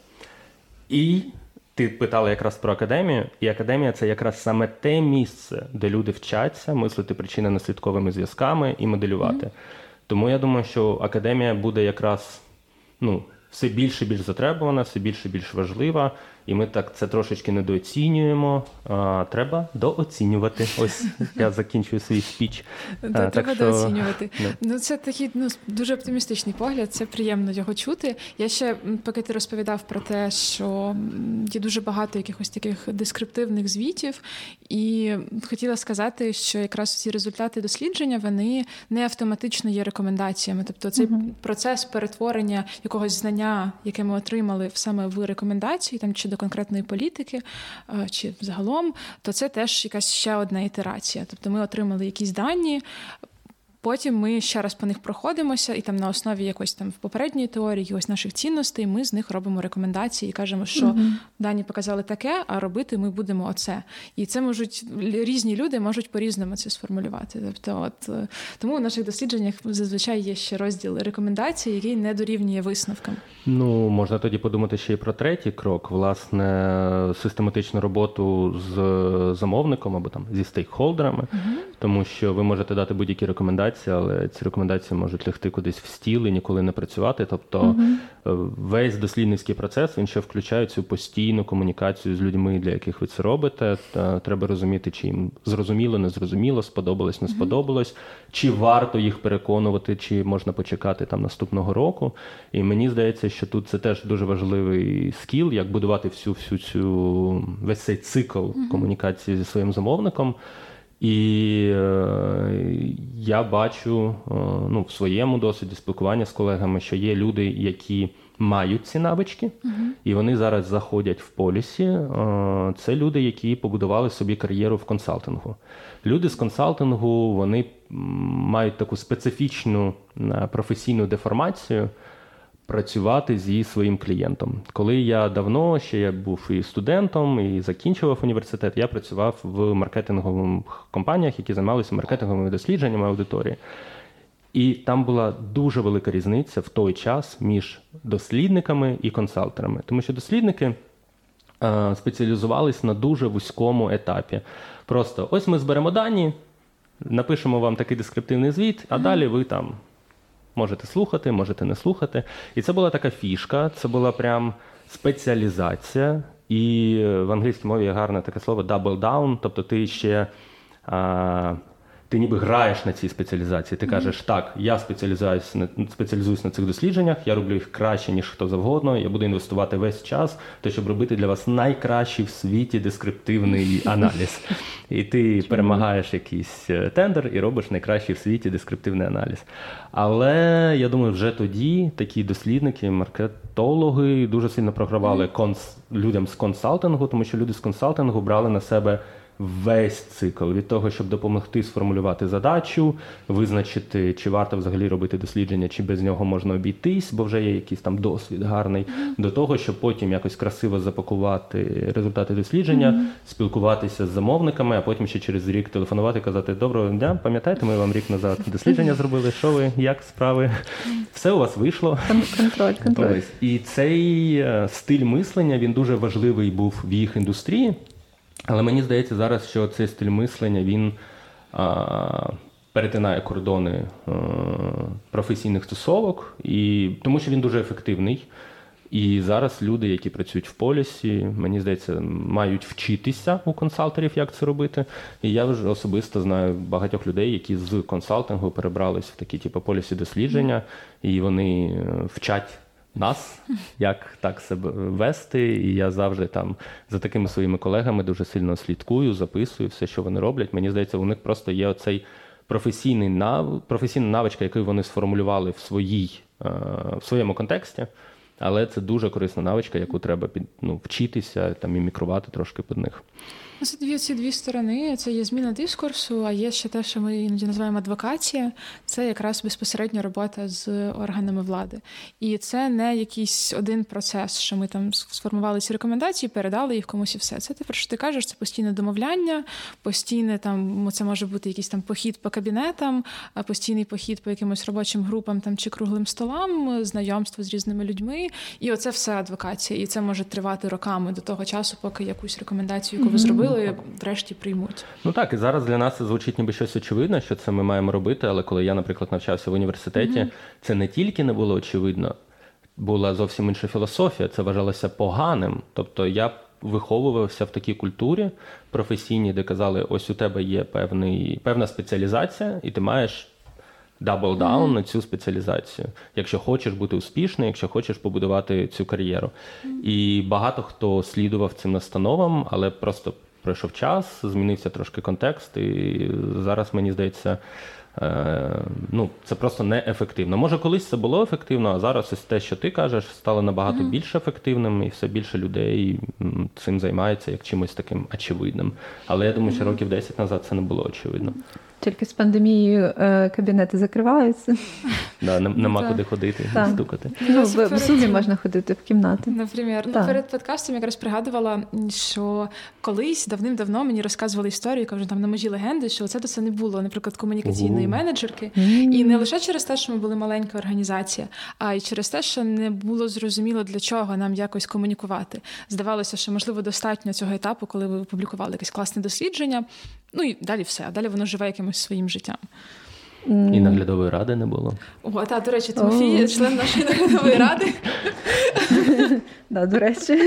І ти питала якраз про академію, і академія це якраз саме те місце, де люди вчаться мислити причинно-наслідковими зв'язками і моделювати. Mm. Тому я думаю, що академія буде якраз ну, все більше і більш затребувана, все більше і більш важлива і ми так це трошечки недооцінюємо. А, Треба дооцінювати. Ось я закінчую свій спіч. Треба так, що... дооцінювати. Ну це такий ну, дуже оптимістичний погляд. Це приємно його чути. Я ще поки ти розповідав про те, що є дуже багато якихось таких дескриптивних звітів, і хотіла сказати, що якраз ці результати дослідження вони не автоматично є рекомендаціями. Тобто цей uh процес перетворення якогось знання, яке ми отримали саме в рекомендації, там чи до конкретної політики е, чи загалом, то це теж якась ще одна ітерація. Тобто ми отримали якісь дані. Потім ми ще раз по них проходимося, і там на основі якоїсь там попередньої теорії, ось наших цінностей, ми з них робимо рекомендації і кажемо, що uh дані показали таке, а робити ми будемо оце. І це можуть різні люди можуть по-різному це сформулювати. Тобто, от е, тому в наших дослідженнях зазвичай є ще розділ рекомендацій, який не дорівнює висновкам. Ну можна тоді подумати ще й про третій крок, власне, систематичну роботу з замовником або там зі стейкхолдерами, uh тому що ви можете дати будь-які рекомендації, але ці рекомендації можуть лягти кудись в стіл і ніколи не працювати. Тобто uh весь дослідницький процес він ще включає цю постійну комунікацію з людьми, для яких ви це робите. Та треба розуміти, чи їм зрозуміло, не зрозуміло, сподобалось, не сподобалось, чи варто їх переконувати, чи можна почекати там наступного року. І мені здається, що тут це теж дуже важливий скіл, як будувати всю всю цю весь цей цикл комунікації зі своїм замовником. І е, я бачу е, ну, в своєму досвіді спілкування з колегами, що є люди, які мають ці навички, uh і вони зараз заходять в полісі. Е, це люди, які побудували собі кар'єру в консалтингу. Люди з консалтингу вони мають таку специфічну е, професійну деформацію працювати зі своїм клієнтом. Коли я давно ще я був і студентом, і закінчував університет, я працював в маркетингових компаніях, які займалися маркетинговими дослідженнями аудиторії. І там була дуже велика різниця в той час між дослідниками і консалтерами, тому що дослідники е, спеціалізувались на дуже вузькому етапі. Просто ось ми зберемо дані, напишемо вам такий дескриптивний звіт, а далі ви там можете слухати, можете не слухати. І це була така фішка, це була прям спеціалізація. І в англійській мові є гарне таке слово double down, тобто ти ще. А, ти ніби граєш на цій спеціалізації. Ти кажеш, так, я спеціалізуюсь на спеціалізуюсь на цих дослідженнях, я роблю їх краще, ніж хто завгодно. Я буду інвестувати весь час, то щоб робити для вас найкращий в світі дескриптивний аналіз. І ти перемагаєш якийсь е, тендер і робиш найкращий в світі дескриптивний аналіз. Але я думаю, вже тоді такі дослідники, маркетологи дуже сильно програвали конс людям з консалтингу, тому що люди з консалтингу брали на себе весь цикл від того, щоб допомогти сформулювати задачу, визначити, чи варто взагалі робити дослідження, чи без нього можна обійтись, бо вже є якийсь там досвід гарний, до того, щоб потім якось красиво запакувати результати дослідження, mm-hmm. спілкуватися з замовниками, а потім ще через рік телефонувати, казати Доброго дня, пам'ятаєте, ми вам рік назад дослідження зробили. Що ви, як справи? Все у вас вийшло. Контроль, контроль. І цей е, стиль мислення він дуже важливий був в їх індустрії. Але мені здається зараз, що цей стиль мислення він а, перетинає кордони а, професійних стосовок, і, тому що він дуже ефективний. І зараз люди, які працюють в полісі, мені здається, мають вчитися у консалтерів, як це робити. І я вже особисто знаю багатьох людей, які з консалтингу перебрались в такі типу полісі дослідження, і вони е, вчать нас, як так себе вести. І я завжди там за такими своїми колегами дуже сильно слідкую, записую все, що вони роблять. Мені здається, у них просто є оцей професійний нав... професійна навичка, яку вони сформулювали в своїй, е, в своєму контексті. Але це дуже корисна навичка, яку треба під, ну, вчитися там і мікрувати трошки під них. Ну, це дві ці дві сторони. Це є зміна дискурсу, а є ще те, що ми іноді називаємо адвокація. Це якраз безпосередня робота з органами влади. І це не якийсь один процес, що ми там сформували ці рекомендації, передали їх комусь і все. Це те, про що ти кажеш, це постійне домовляння, постійне там це може бути якийсь там похід по кабінетам, постійний похід по якимось робочим групам там чи круглим столам, знайомство з різними людьми. І оце все адвокація. І це може тривати роками до того часу, поки якусь рекомендацію, яку ви зробили зробили, врешті приймуть. Ну так, і зараз для нас це звучить ніби щось очевидне, що це ми маємо робити. Але коли я, наприклад, навчався в університеті, mm-hmm. це не тільки не було очевидно, була зовсім інша філософія. Це вважалося поганим. Тобто я виховувався в такій культурі професійній, де казали, ось у тебе є певний, певна спеціалізація, і ти маєш. Double down mm-hmm. на цю спеціалізацію, якщо хочеш бути успішним, якщо хочеш побудувати цю кар'єру. Mm-hmm. І багато хто слідував цим настановам, але просто пройшов час, змінився трошки контекст, і зараз мені здається. Е, ну, це просто неефективно. Може, колись це було ефективно, а зараз ось те, що ти кажеш, стало набагато mm-hmm. більш ефективним, і все більше людей цим займається як чимось таким очевидним. Але я думаю, що років 10 назад це не було очевидно. Тільки з пандемією е, кабінети закриваються. Да, Нема куди ходити, так. стукати. Ну, В в Zoom можна ходити в кімнати. Наприклад, ну, перед подкастом якраз пригадувала, що колись давним-давно мені розказували історію, кажу, там на межі легенди, що це це не було, наприклад, комунікаційної менеджерки. Mm. І не лише через те, що ми були маленька організація, а й через те, що не було зрозуміло, для чого нам якось комунікувати. Здавалося, що можливо достатньо цього етапу, коли ви опублікували якесь класне дослідження. Ну і далі все. А далі воно живе якимось своїм життям. І наглядової ради не було. О, та, до речі, Тимофій, oh. член нашої наглядової ради. Да, До речі,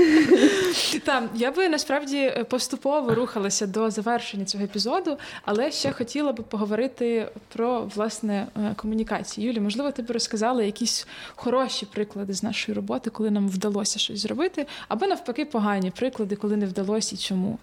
Так, я би насправді поступово рухалася до завершення цього епізоду, але ще хотіла би поговорити про власне е, комунікацію. Юлі, можливо, ти б розказала якісь хороші приклади з нашої роботи, коли нам вдалося щось зробити, або навпаки, погані приклади, коли не вдалося і чому.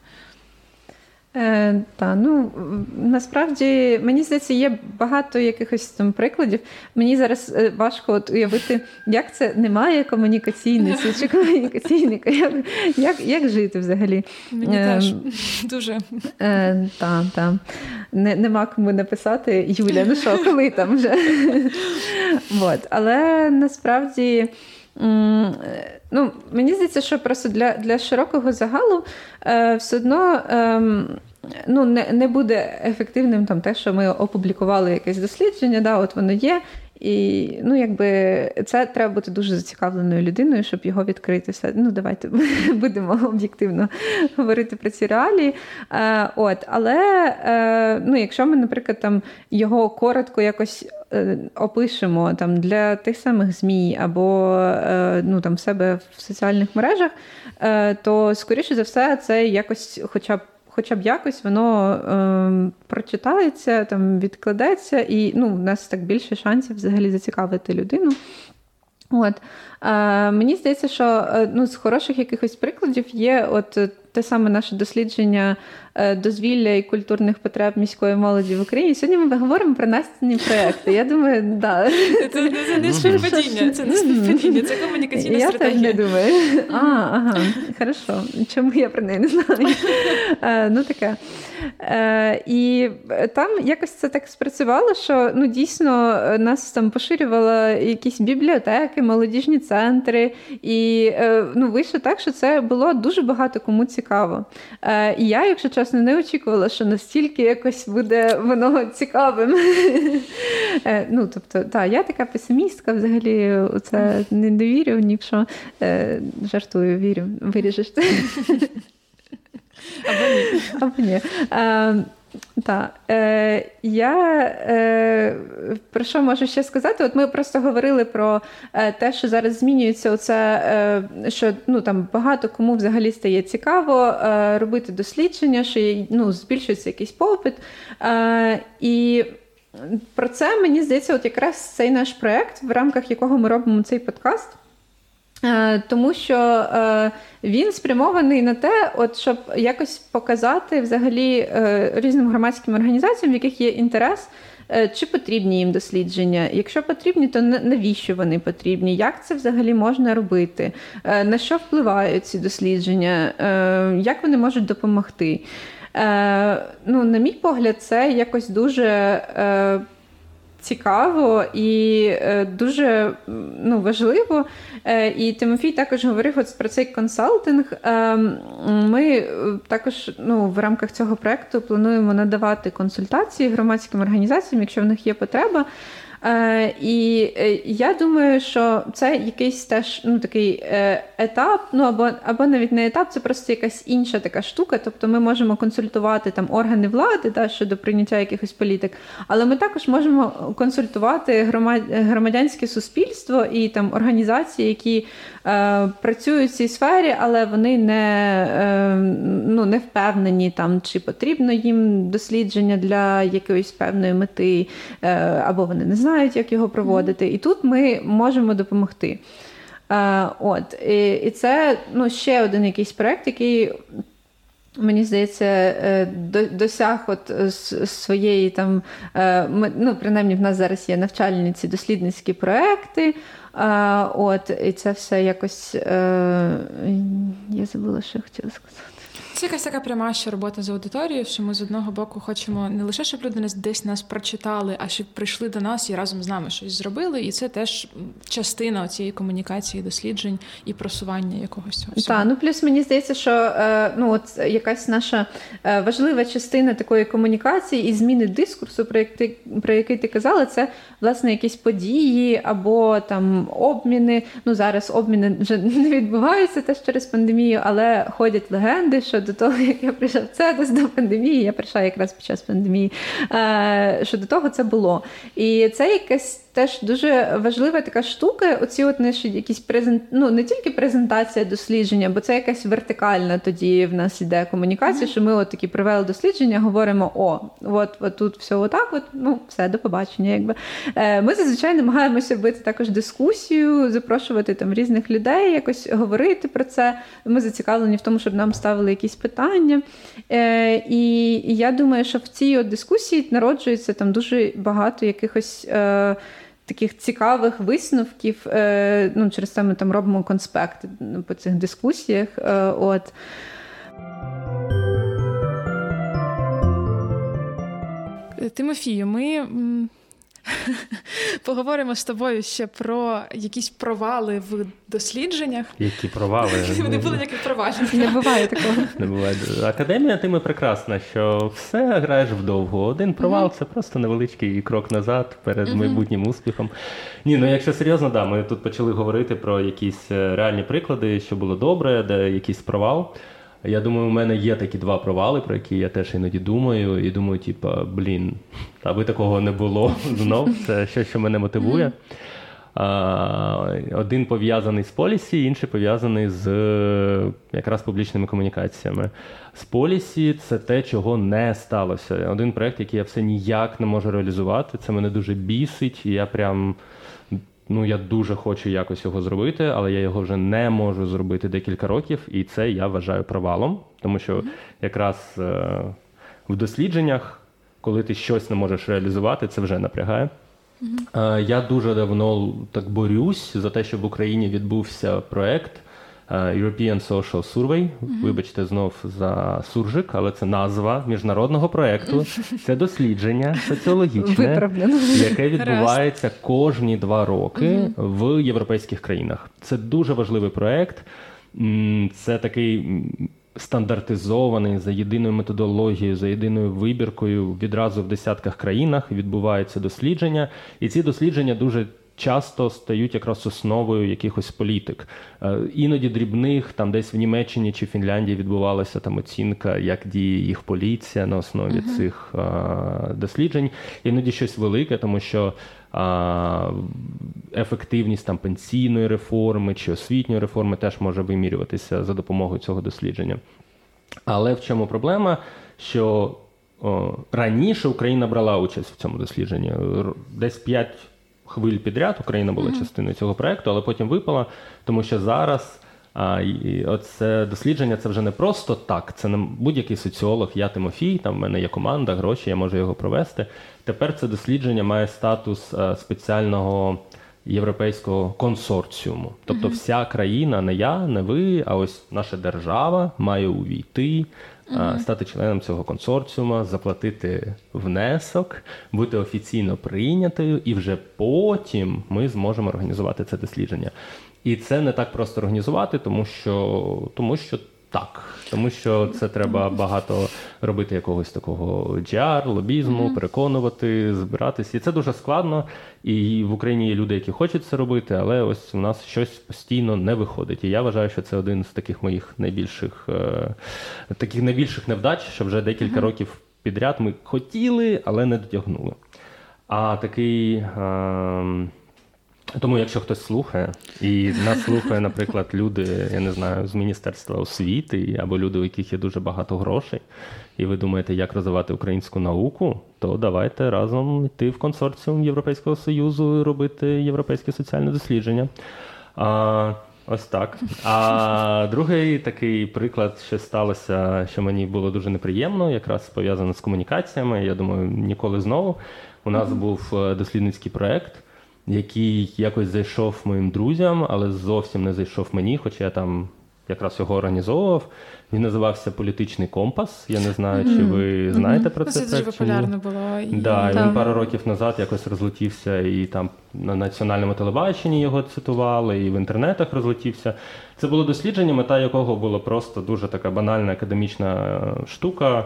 Е, Та ну насправді мені здається, є багато якихось там прикладів. Мені зараз е, важко от уявити, як це немає комунікаційниці чи комунікаційника. Як як, як жити взагалі? Мені е, теж дуже е, та, та. Не, нема кому написати Юля, ну що, коли там вже? От. Але насправді. Ну, Мені здається, що просто для для широкого загалу е, все одно е, ну, не не буде ефективним там те, що ми опублікували якесь дослідження, да, от воно є. І ну, якби це треба бути дуже зацікавленою людиною, щоб його відкрити. Ну, давайте будемо об'єктивно говорити про ці реалії. Е, от, Але е, ну, якщо ми, наприклад, там його коротко якось е, опишемо там для тих самих ЗМІ або е, ну, там в себе в соціальних мережах, е, то скоріше за все це якось хоча б хоча б якось воно е, прочитається, там відкладеться, і ну, у нас так більше шансів взагалі зацікавити людину. От. Е, Мені здається, що е, ну, з хороших якихось прикладів є от те саме наше дослідження е, дозвілля і культурних потреб міської молоді в Україні. Сьогодні ми говоримо про настільні проекти. Я думаю, да. Це, не співпадіння, це не співпадіння, це комунікаційна стратегія. Я не думаю. А, ага, хорошо. Чому я про неї не знаю? Е, ну таке. Е, І там якось це так спрацювало, що ну дійсно нас там поширювали якісь бібліотеки, молодіжні центри, і ну, вийшло так, що це було дуже багато кому цікаво. Е, І я, якщо чесно, не очікувала, що настільки якось буде воно цікавим. Е, ну, тобто, так, я така песимістка, взагалі у це не, не вірю, ні в що. Е, Жартую, вірю, виріжеш це. Або ні. Або ні. Е, так. Е, Я е, про що можу ще сказати? От ми просто говорили про е, те, що зараз змінюється оце, е, що ну, там багато кому взагалі стає цікаво е, робити дослідження, що ну, збільшується якийсь попит. І про це мені здається, от якраз цей наш проект, в рамках якого ми робимо цей подкаст. Е, тому що е, він спрямований на те, от щоб якось показати взагалі е, різним громадським організаціям, в яких є інтерес, чи потрібні їм дослідження. Якщо потрібні, то навіщо вони потрібні? Як це взагалі можна робити? На що впливають ці дослідження? Як вони можуть допомогти? Ну, На мій погляд, це якось дуже цікаво і е, дуже ну, важливо. Е, і Тимофій також говорив от про цей консалтинг. Е, ми також ну, в рамках цього проекту плануємо надавати консультації громадським організаціям, якщо в них є потреба. Е, І е, я думаю, що це якийсь теж ну, такий е, етап, ну або або навіть не етап, це просто якась інша така штука. Тобто ми можемо консультувати там органи влади та, щодо прийняття якихось політик, але ми також можемо консультувати громадянське суспільство і там організації, які працюють в цій сфері, але вони не е, ну, не впевнені, там, чи потрібно їм дослідження для якоїсь певної мети, е, або вони не знають, як його проводити. І тут ми можемо допомогти. Е, от, І це ну, ще один якийсь проєкт, який. Мені здається, е, досяг от своєї там, е, ну, принаймні в нас зараз є навчальні ці дослідницькі проекти. От, І це все якось. Я забула, що я хотіла сказати. Це якась така пряма ще робота з аудиторією, що ми з одного боку хочемо не лише, щоб люди десь нас прочитали, а щоб прийшли до нас і разом з нами щось зробили. І це теж частина цієї комунікації, досліджень і просування якогось. Так, ну плюс мені здається, що е, ну от якась наша е, важлива частина такої комунікації і зміни дискурсу, про як ти про який ти казала, це власне якісь події або там обміни. Ну зараз обміни вже не відбуваються теж через пандемію, але ходять легенди, що до того, як я прийшла це десь до пандемії, я прийшла якраз під час пандемії. Е, що до того це було. І це якась теж дуже важлива така штука. Оці от наші якісь презент... ну не тільки презентація дослідження, бо це якась вертикальна тоді в нас іде комунікація, mm-hmm. що ми от такі провели дослідження, говоримо: о, от, от тут все отак, от ну все, до побачення. Якби е, Ми зазвичай намагаємося робити також дискусію, запрошувати там різних людей, якось говорити про це. Ми зацікавлені в тому, щоб нам ставили якісь питання. Е, І я думаю, що в цій от дискусії народжується там дуже багато якихось. Е, таких цікавих висновків. Е, ну, Через це ми там робимо конспекти по цих дискусіях. Е, от. Тимофію, ми Поговоримо з тобою ще про якісь провали в дослідженнях. Які провали? Не було ніяких провалів. Не буває такого. Не буває. Академія тими прекрасна, що все граєш вдовго. Один провал mm-hmm. це просто невеличкий крок назад перед mm-hmm. майбутнім успіхом. Ні, ну якщо серйозно, да, ми тут почали говорити про якісь е, реальні приклади, що було добре, де якийсь провал. Я думаю, у мене є такі два провали, про які я теж іноді думаю, і думаю, типа, блін, аби такого не було знов. Це щось, що мене мотивує. Один пов'язаний з полісі, інший пов'язаний з якраз публічними комунікаціями. З полісі це те, чого не сталося. Один проєкт, який я все ніяк не можу реалізувати. Це мене дуже бісить, і я прям ну я дуже хочу якось його зробити, але я його вже не можу зробити декілька років, і це я вважаю провалом, тому що якраз е, в дослідженнях, коли ти щось не можеш реалізувати, це вже напрягає. Е, я дуже давно так борюсь за те, щоб в Україні відбувся проект. Е, European Social Survey, uh-huh. вибачте, знов за суржик, але це назва міжнародного проєкту. Це дослідження соціологічне, яке відбувається кожні два роки uh-huh. в європейських країнах. Це дуже важливий проєкт. Це такий стандартизований за єдиною методологією, за єдиною вибіркою. Відразу в десятках країнах відбуваються дослідження, і ці дослідження дуже часто стають якраз основою якихось політик. Е, іноді дрібних, там десь в Німеччині чи Фінляндії відбувалася там оцінка, як діє їх поліція на основі uh-huh. цих а, досліджень. Іноді щось велике, тому що а, ефективність там пенсійної реформи чи освітньої реформи теж може вимірюватися за допомогою цього дослідження. Але в чому проблема? Що о, раніше Україна брала участь в цьому дослідженні. Десь 5 хвиль підряд Україна була mm-hmm. частиною цього проекту, але потім випала, тому що зараз а, і оце дослідження це вже не просто так. Це не будь-який соціолог, я Тимофій, там в мене є команда, гроші, я можу його провести. Тепер це дослідження має статус а, спеціального. Європейського консорціуму, тобто, вся країна, не я, не ви, а ось наша держава має увійти uh стати членом цього консорціуму, заплатити внесок, бути офіційно прийнятою, і вже потім ми зможемо організувати це дослідження. І це не так просто організувати, тому що тому що так, тому що це треба багато робити якогось такого GR, лобізму, mm-hmm. переконувати, збиратись. І це дуже складно. І в Україні є люди, які хочуть це робити, але ось у нас щось постійно не виходить. І я вважаю, що це один з таких моїх найбільших е, таких найбільших невдач, що вже декілька mm-hmm. років підряд ми хотіли, але не дотягнули. А такий. Е, тому, якщо хтось слухає, і нас слухає, наприклад, люди, я не знаю, з Міністерства освіти або люди, у яких є дуже багато грошей, і ви думаєте, як розвивати українську науку, то давайте разом йти в консорціум Європейського Союзу і робити європейське соціальне дослідження. А, Ось так. А другий такий приклад, що сталося, що мені було дуже неприємно, якраз пов'язано з комунікаціями. Я думаю, ніколи знову. У нас був е, дослідницький проєкт який якось зайшов моїм друзям, але зовсім не зайшов мені, хоча я там якраз його організовував. Він називався Політичний компас. Я не знаю, чи ви знаєте про це. Це дуже популярно було. І... Да, Він пару років назад якось розлетівся, і там на національному телебаченні його цитували, і в інтернетах розлетівся. Це було дослідження, мета якого було просто дуже така банальна академічна штука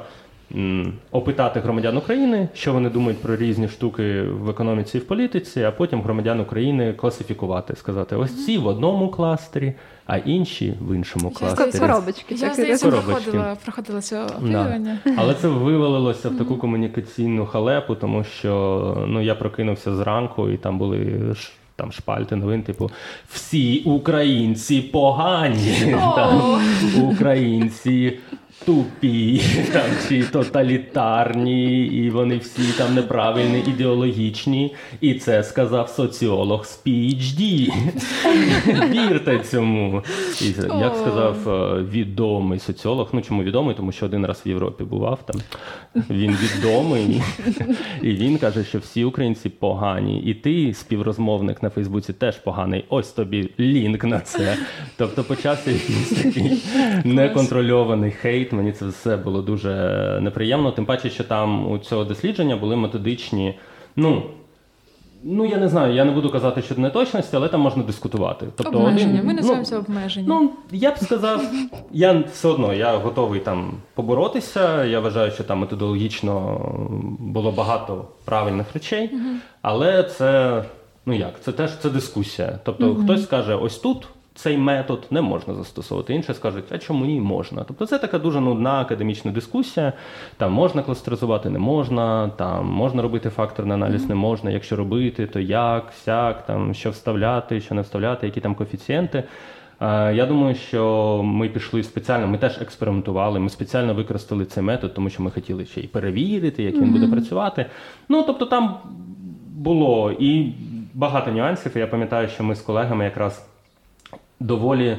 опитати громадян України, що вони думають про різні штуки в економіці і в політиці, а потім громадян України класифікувати, сказати: ось ці в одному кластері, а інші в іншому кластері. Коробочки. Я здається, проходила, проходила це опитування. Да. Але це вивалилося в таку комунікаційну халепу, тому що ну я прокинувся зранку, і там були. Там шпальти новин, типу, всі українці погані, там, українці тупі, там, чи тоталітарні, і вони всі там неправильні, ідеологічні. І це сказав соціолог з PhD. Вірте цьому. І Як сказав е, відомий соціолог, ну чому відомий? Тому що один раз в Європі бував там. Він відомий, і він каже, що всі українці погані. І ти, співрозмовник на Фейсбуці, теж поганий. Ось тобі лінк на це. Тобто почався якийсь такий неконтрольований хейт мені це все було дуже неприємно. Тим паче, що там у цього дослідження були методичні. ну, Ну, я не знаю, я не буду казати, що неточності, але там можна дискутувати. Тобто, Обмеження, один, ми називаємося ну, обмеження. Ну, я б сказав, я все одно я готовий там поборотися. Я вважаю, що там методологічно було багато правильних речей, але це ну як, це теж це дискусія. Тобто, хтось скаже, ось тут цей метод не можна застосовувати. Інші скажуть, а чому ні можна? Тобто це така дуже нудна академічна дискусія. Там можна кластеризувати, не можна, там можна робити факторний аналіз, не можна. Якщо робити, то як, сяк, там що вставляти, що не вставляти, які там коефіцієнти. Я думаю, що ми пішли спеціально, ми теж експериментували, ми спеціально використали цей метод, тому що ми хотіли ще й перевірити, як він mm-hmm. буде працювати. Ну тобто, там було і багато нюансів. Я пам'ятаю, що ми з колегами якраз доволі.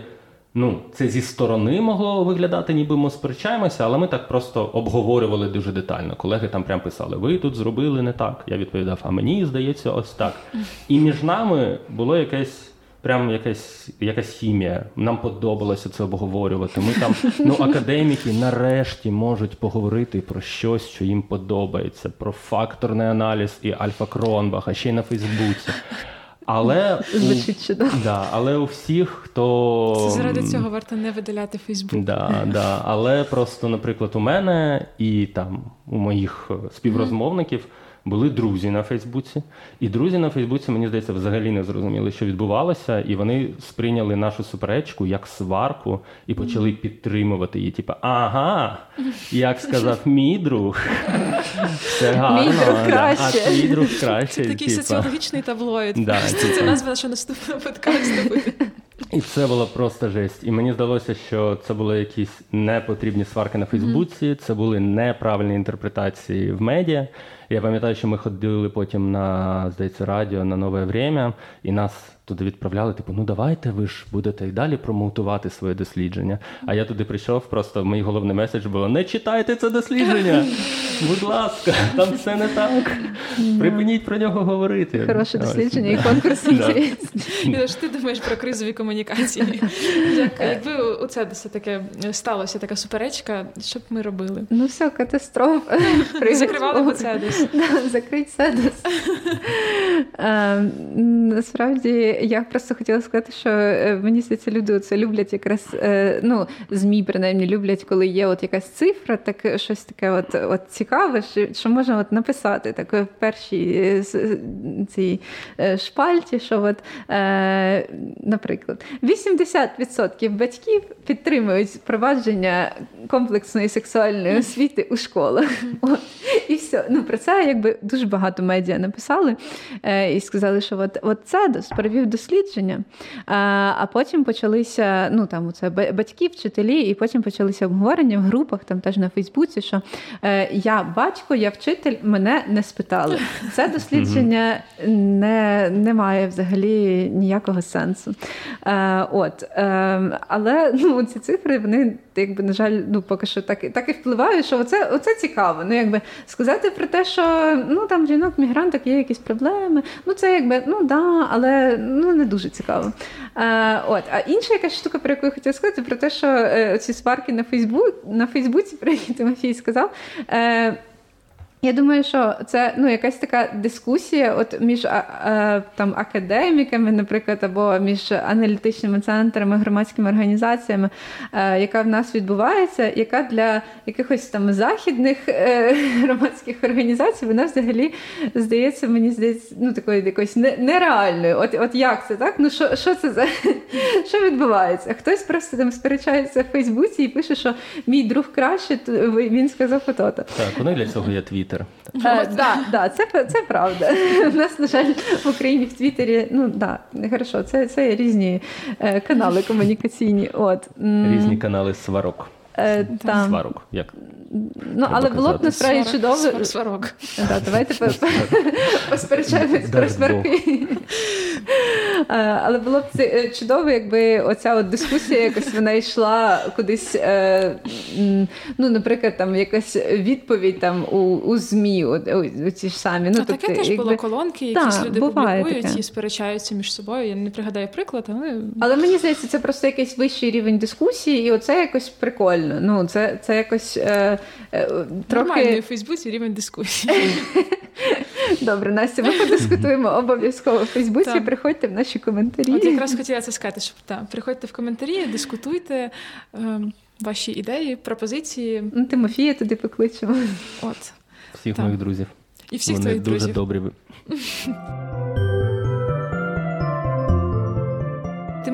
Ну, це зі сторони могло виглядати, ніби ми сперечаємося, але ми так просто обговорювали дуже детально. Колеги там прям писали: ви тут зробили не так. Я відповідав, а мені здається, ось так. І між нами було якесь. Прям якась якась хімія. Нам подобалося це обговорювати. Ми там, ну, академіки, нарешті можуть поговорити про щось, що їм подобається, про факторний аналіз і Альфа Кронбах, а ще й на Фейсбуці. Але Звучить чудово. Да, але у всіх, хто Це заради цього варто не видаляти Фейсбук. Да, да. Але просто, наприклад, у мене і там у моїх співрозмовників були друзі на Фейсбуці, і друзі на Фейсбуці, мені здається, взагалі не зрозуміли, що відбувалося, і вони сприйняли нашу суперечку як сварку і почали підтримувати її. Типа, ага, як сказав мій друг, все гарно, мій друг краще. а твій друг краще. Це такий типа. соціологічний таблоїд. Да, Це типа. назва нашого наступного подкасту буде. І це було просто жесть. І мені здалося, що це були якісь непотрібні сварки на Фейсбуці, це були неправильні інтерпретації в медіа. Я пам'ятаю, що ми ходили потім на здається радіо на нове время, і нас туди відправляли, типу, ну давайте ви ж будете і далі промоутувати своє дослідження. А я туди прийшов, просто мій головний меседж було: не читайте це дослідження. Будь ласка, там все не так. Припиніть про нього говорити. Хороше дослідження і конкурс. Ти думаєш про кризові комунікації? Якби у це таке сталося, така суперечка, що б ми робили? Ну все, катастрофа. Закривали б Цедус. Закрить. Ем, насправді я просто хотіла сказати, що е, мені здається, люди це люблять якраз е, ну, ЗМІ, принаймні люблять, коли є от якась цифра, так щось таке от, от цікаве, що, можна от написати так в першій е, цій шпальті, що от, е, наприклад, 80% батьків підтримують впровадження комплексної сексуальної освіти у школах. От. І все. Ну, Про це якби дуже багато медіа написали е, і сказали, що от, от це провів дослідження, а потім почалися ну там це батьки, вчителі, і потім почалися обговорення в групах, там теж на Фейсбуці, що е, я батько, я вчитель, мене не спитали. Це дослідження не не має взагалі ніякого сенсу. Е, от, Але ну, ці цифри, вони якби, на жаль, ну поки що так так і впливають, що оце, оце цікаво. Ну, якби сказати про те, ну там жінок, мігранток є якісь проблеми. Ну це якби ну да, але ну не дуже цікаво. Е, от, а інша якась штука, про яку я хотіла сказати, про те, що е, ці сварки на Фейсбук на Фейсбуці, про які Тимофій сказав. Е, я думаю, що це ну якась така дискусія, от між там академіками, наприклад, або між аналітичними центрами, громадськими організаціями, е, яка в нас відбувається, яка для якихось там західних е, громадських організацій вона взагалі здається, мені здається, ну такою якоюсь нереальною. От от як це так? Ну що що це за що відбувається? Хтось просто там сперечається в Фейсбуці і пише, що мій друг краще, то він сказав фото. Так, вони для цього є твіт. Твіттер. Е, да, да, це це правда. У нас, на жаль, в Україні в Твіттері, ну да, хорошо, це це різні е, канали комунікаційні. От. Різні канали сварок. Е, там. Сварок. як? Ну, але було б насправді чудово. Сварок. Да, давайте посперечаємось про сварки. Е, але було б це чудово, якби оця от дискусія якось вона йшла кудись, е, ну, наприклад, там якась відповідь там у у ЗМІ, у, у ці ж самі. Ну, а тобто, таке теж якби... було колонки, якісь да, люди публікують таке. і сперечаються між собою. Я не пригадаю приклад, але. Але мені здається, це просто якийсь вищий рівень дискусії, і оце якось прикольно. Ну, Це це якось е, е, трохи. Нормальний у Фейсбуці рівень дискусії. Добре, Настя, ми подискутуємо обов'язково в Фейсбуці. Приходьте в наші коментарі. От якраз хотіла це сказати, що так, приходьте в коментарі, дискутуйте е, ваші ідеї, пропозиції. Ну, Тимофія туди покличемо. От. Всіх так. моїх друзів. І всіх Вони твоїх дуже друзів. добрі.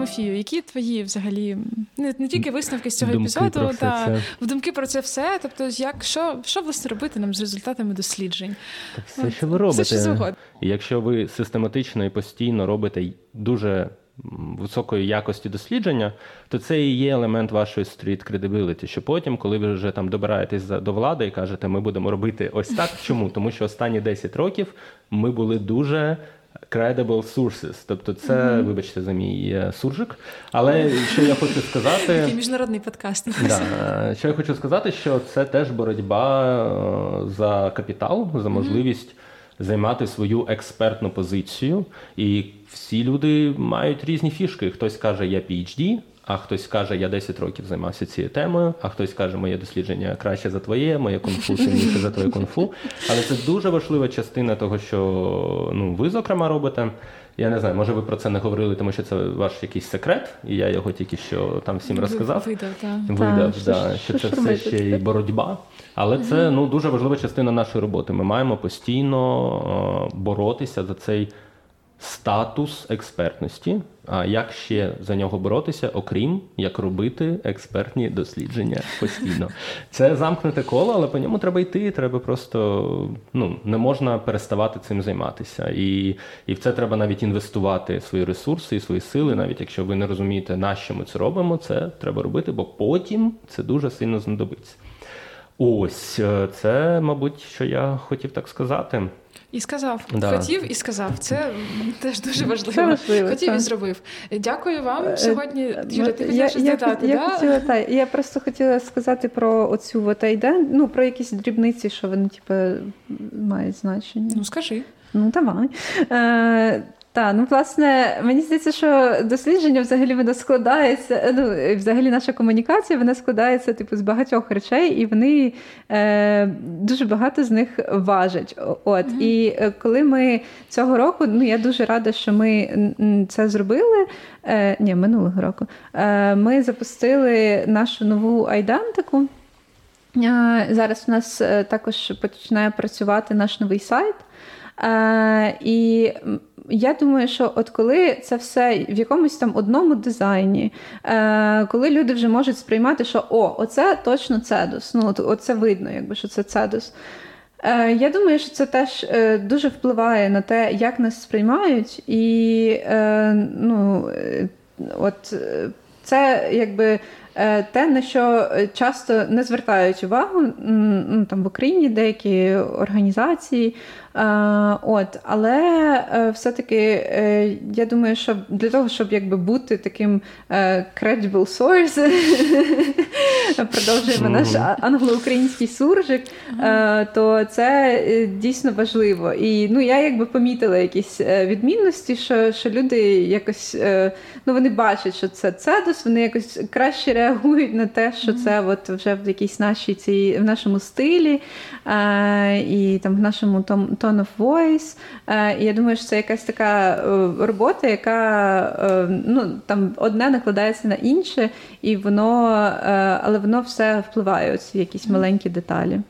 Тимофію, які твої взагалі не не тільки висновки з цього думки епізоду, та в думки про це все. Тобто, як що що власне робити нам з результатами досліджень? Так все, що ви робите, все, що якщо ви систематично і постійно робите дуже високої якості дослідження, то це і є елемент вашої street credibility, що потім, коли ви вже там добираєтесь до влади і кажете, ми будемо робити ось так. Чому? Тому що останні 10 років ми були дуже credible sources. Тобто, це, mm-hmm. вибачте, за мій е, суржик. Але що я хочу сказати, Такий міжнародний подкаст. Да, Що я хочу сказати, що це теж боротьба е, за капітал, за можливість. Займати свою експертну позицію, і всі люди мають різні фішки. Хтось каже, я PhD, а хтось каже, я 10 років займався цією темою, а хтось каже, моє дослідження краще за твоє, моє кунг-фу сильніше за твоє кунг-фу. Але це дуже важлива частина того, що ну, ви, зокрема, робите. Я не знаю, може ви про це не говорили, тому що це ваш якийсь секрет, і я його тільки що там всім розказав. Видав, так. Видав, та, да, що, що це все ще й боротьба. Але угу. це ну, дуже важлива частина нашої роботи. Ми маємо постійно боротися за цей статус експертності. А як ще за нього боротися, окрім як робити експертні дослідження постійно? Це замкнуте коло, але по ньому треба йти. Треба просто ну не можна переставати цим займатися, і і в це треба навіть інвестувати свої ресурси і свої сили, навіть якщо ви не розумієте, на що ми це робимо, це треба робити, бо потім це дуже сильно знадобиться. Ось е, це, мабуть, що я хотів так сказати. І сказав, да. хотів і сказав. Це теж дуже важливо. Це важливо хотів це. і зробив. Дякую вам е, сьогодні. Юля, ти хотіла щось я, додати? Я, да? я, хотіла, та, я просто хотіла сказати про оцю от айде, ну про якісь дрібниці, що вони типу, мають значення. Ну скажи. Ну давай. Е, так, ну власне, мені здається, що дослідження взагалі воно складається. Ну, взагалі наша комунікація вона складається типу з багатьох речей, і вони е, дуже багато з них важать. От mm-hmm. і е, коли ми цього року, ну я дуже рада, що ми це зробили. Е, Ні, минулого року е, ми запустили нашу нову айдентику. Е, зараз у нас е, також починає працювати наш новий сайт. Е, І я думаю, що от коли це все в якомусь там одному дизайні, е, коли люди вже можуть сприймати, що о, оце точно цедус. Ну, от, оце видно, якби що це цедус. Е, Я думаю, що це теж е, дуже впливає на те, як нас сприймають, і е, ну, е, от це якби. Е, те, на що часто не звертають увагу ну, там в Україні деякі організації, Е, от, Але е, все-таки е, я думаю, що для того, щоб якби бути таким credible source, продовжуємо наш англо-український суржик, то це дійсно важливо. І ну я якби помітила якісь відмінності, що що люди якось ну вони бачать, що це цедус, вони якось краще реагують на те, що це от вже в якійсь нашій цій в нашому стилі і там в нашому tone of voice. І я думаю, що це якась така робота, яка ну там одне накладається на інше, і воно, але воно все впливає ці якісь маленькі деталі.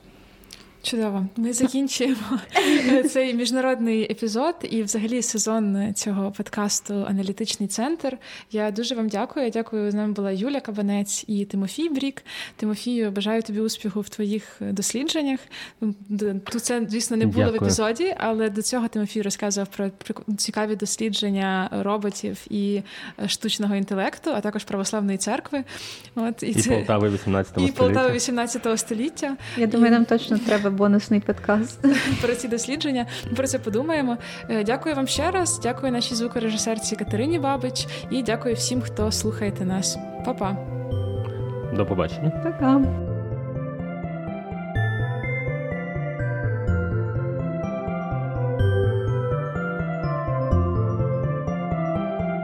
Чудово, ми закінчуємо цей міжнародний епізод і, взагалі, сезон цього подкасту Аналітичний центр. Я дуже вам дякую. Дякую. З нами була Юля Кабанець і Тимофій Брік. Тимофію, бажаю тобі успіху в твоїх дослідженнях. Тут це, звісно, не було дякую. в епізоді, але до цього Тимофій розказував про цікаві дослідження роботів і штучного інтелекту, а також православної церкви. От і, і це... Полтави 18 століття. І Полтави 18 століття. Я думаю, і... нам точно треба бонусний подкаст. Про ці дослідження. Ми про це подумаємо. Е, дякую вам ще раз. Дякую нашій звукорежисерці Катерині Бабич і дякую всім, хто слухаєте нас. Па-па. До побачення. Пока.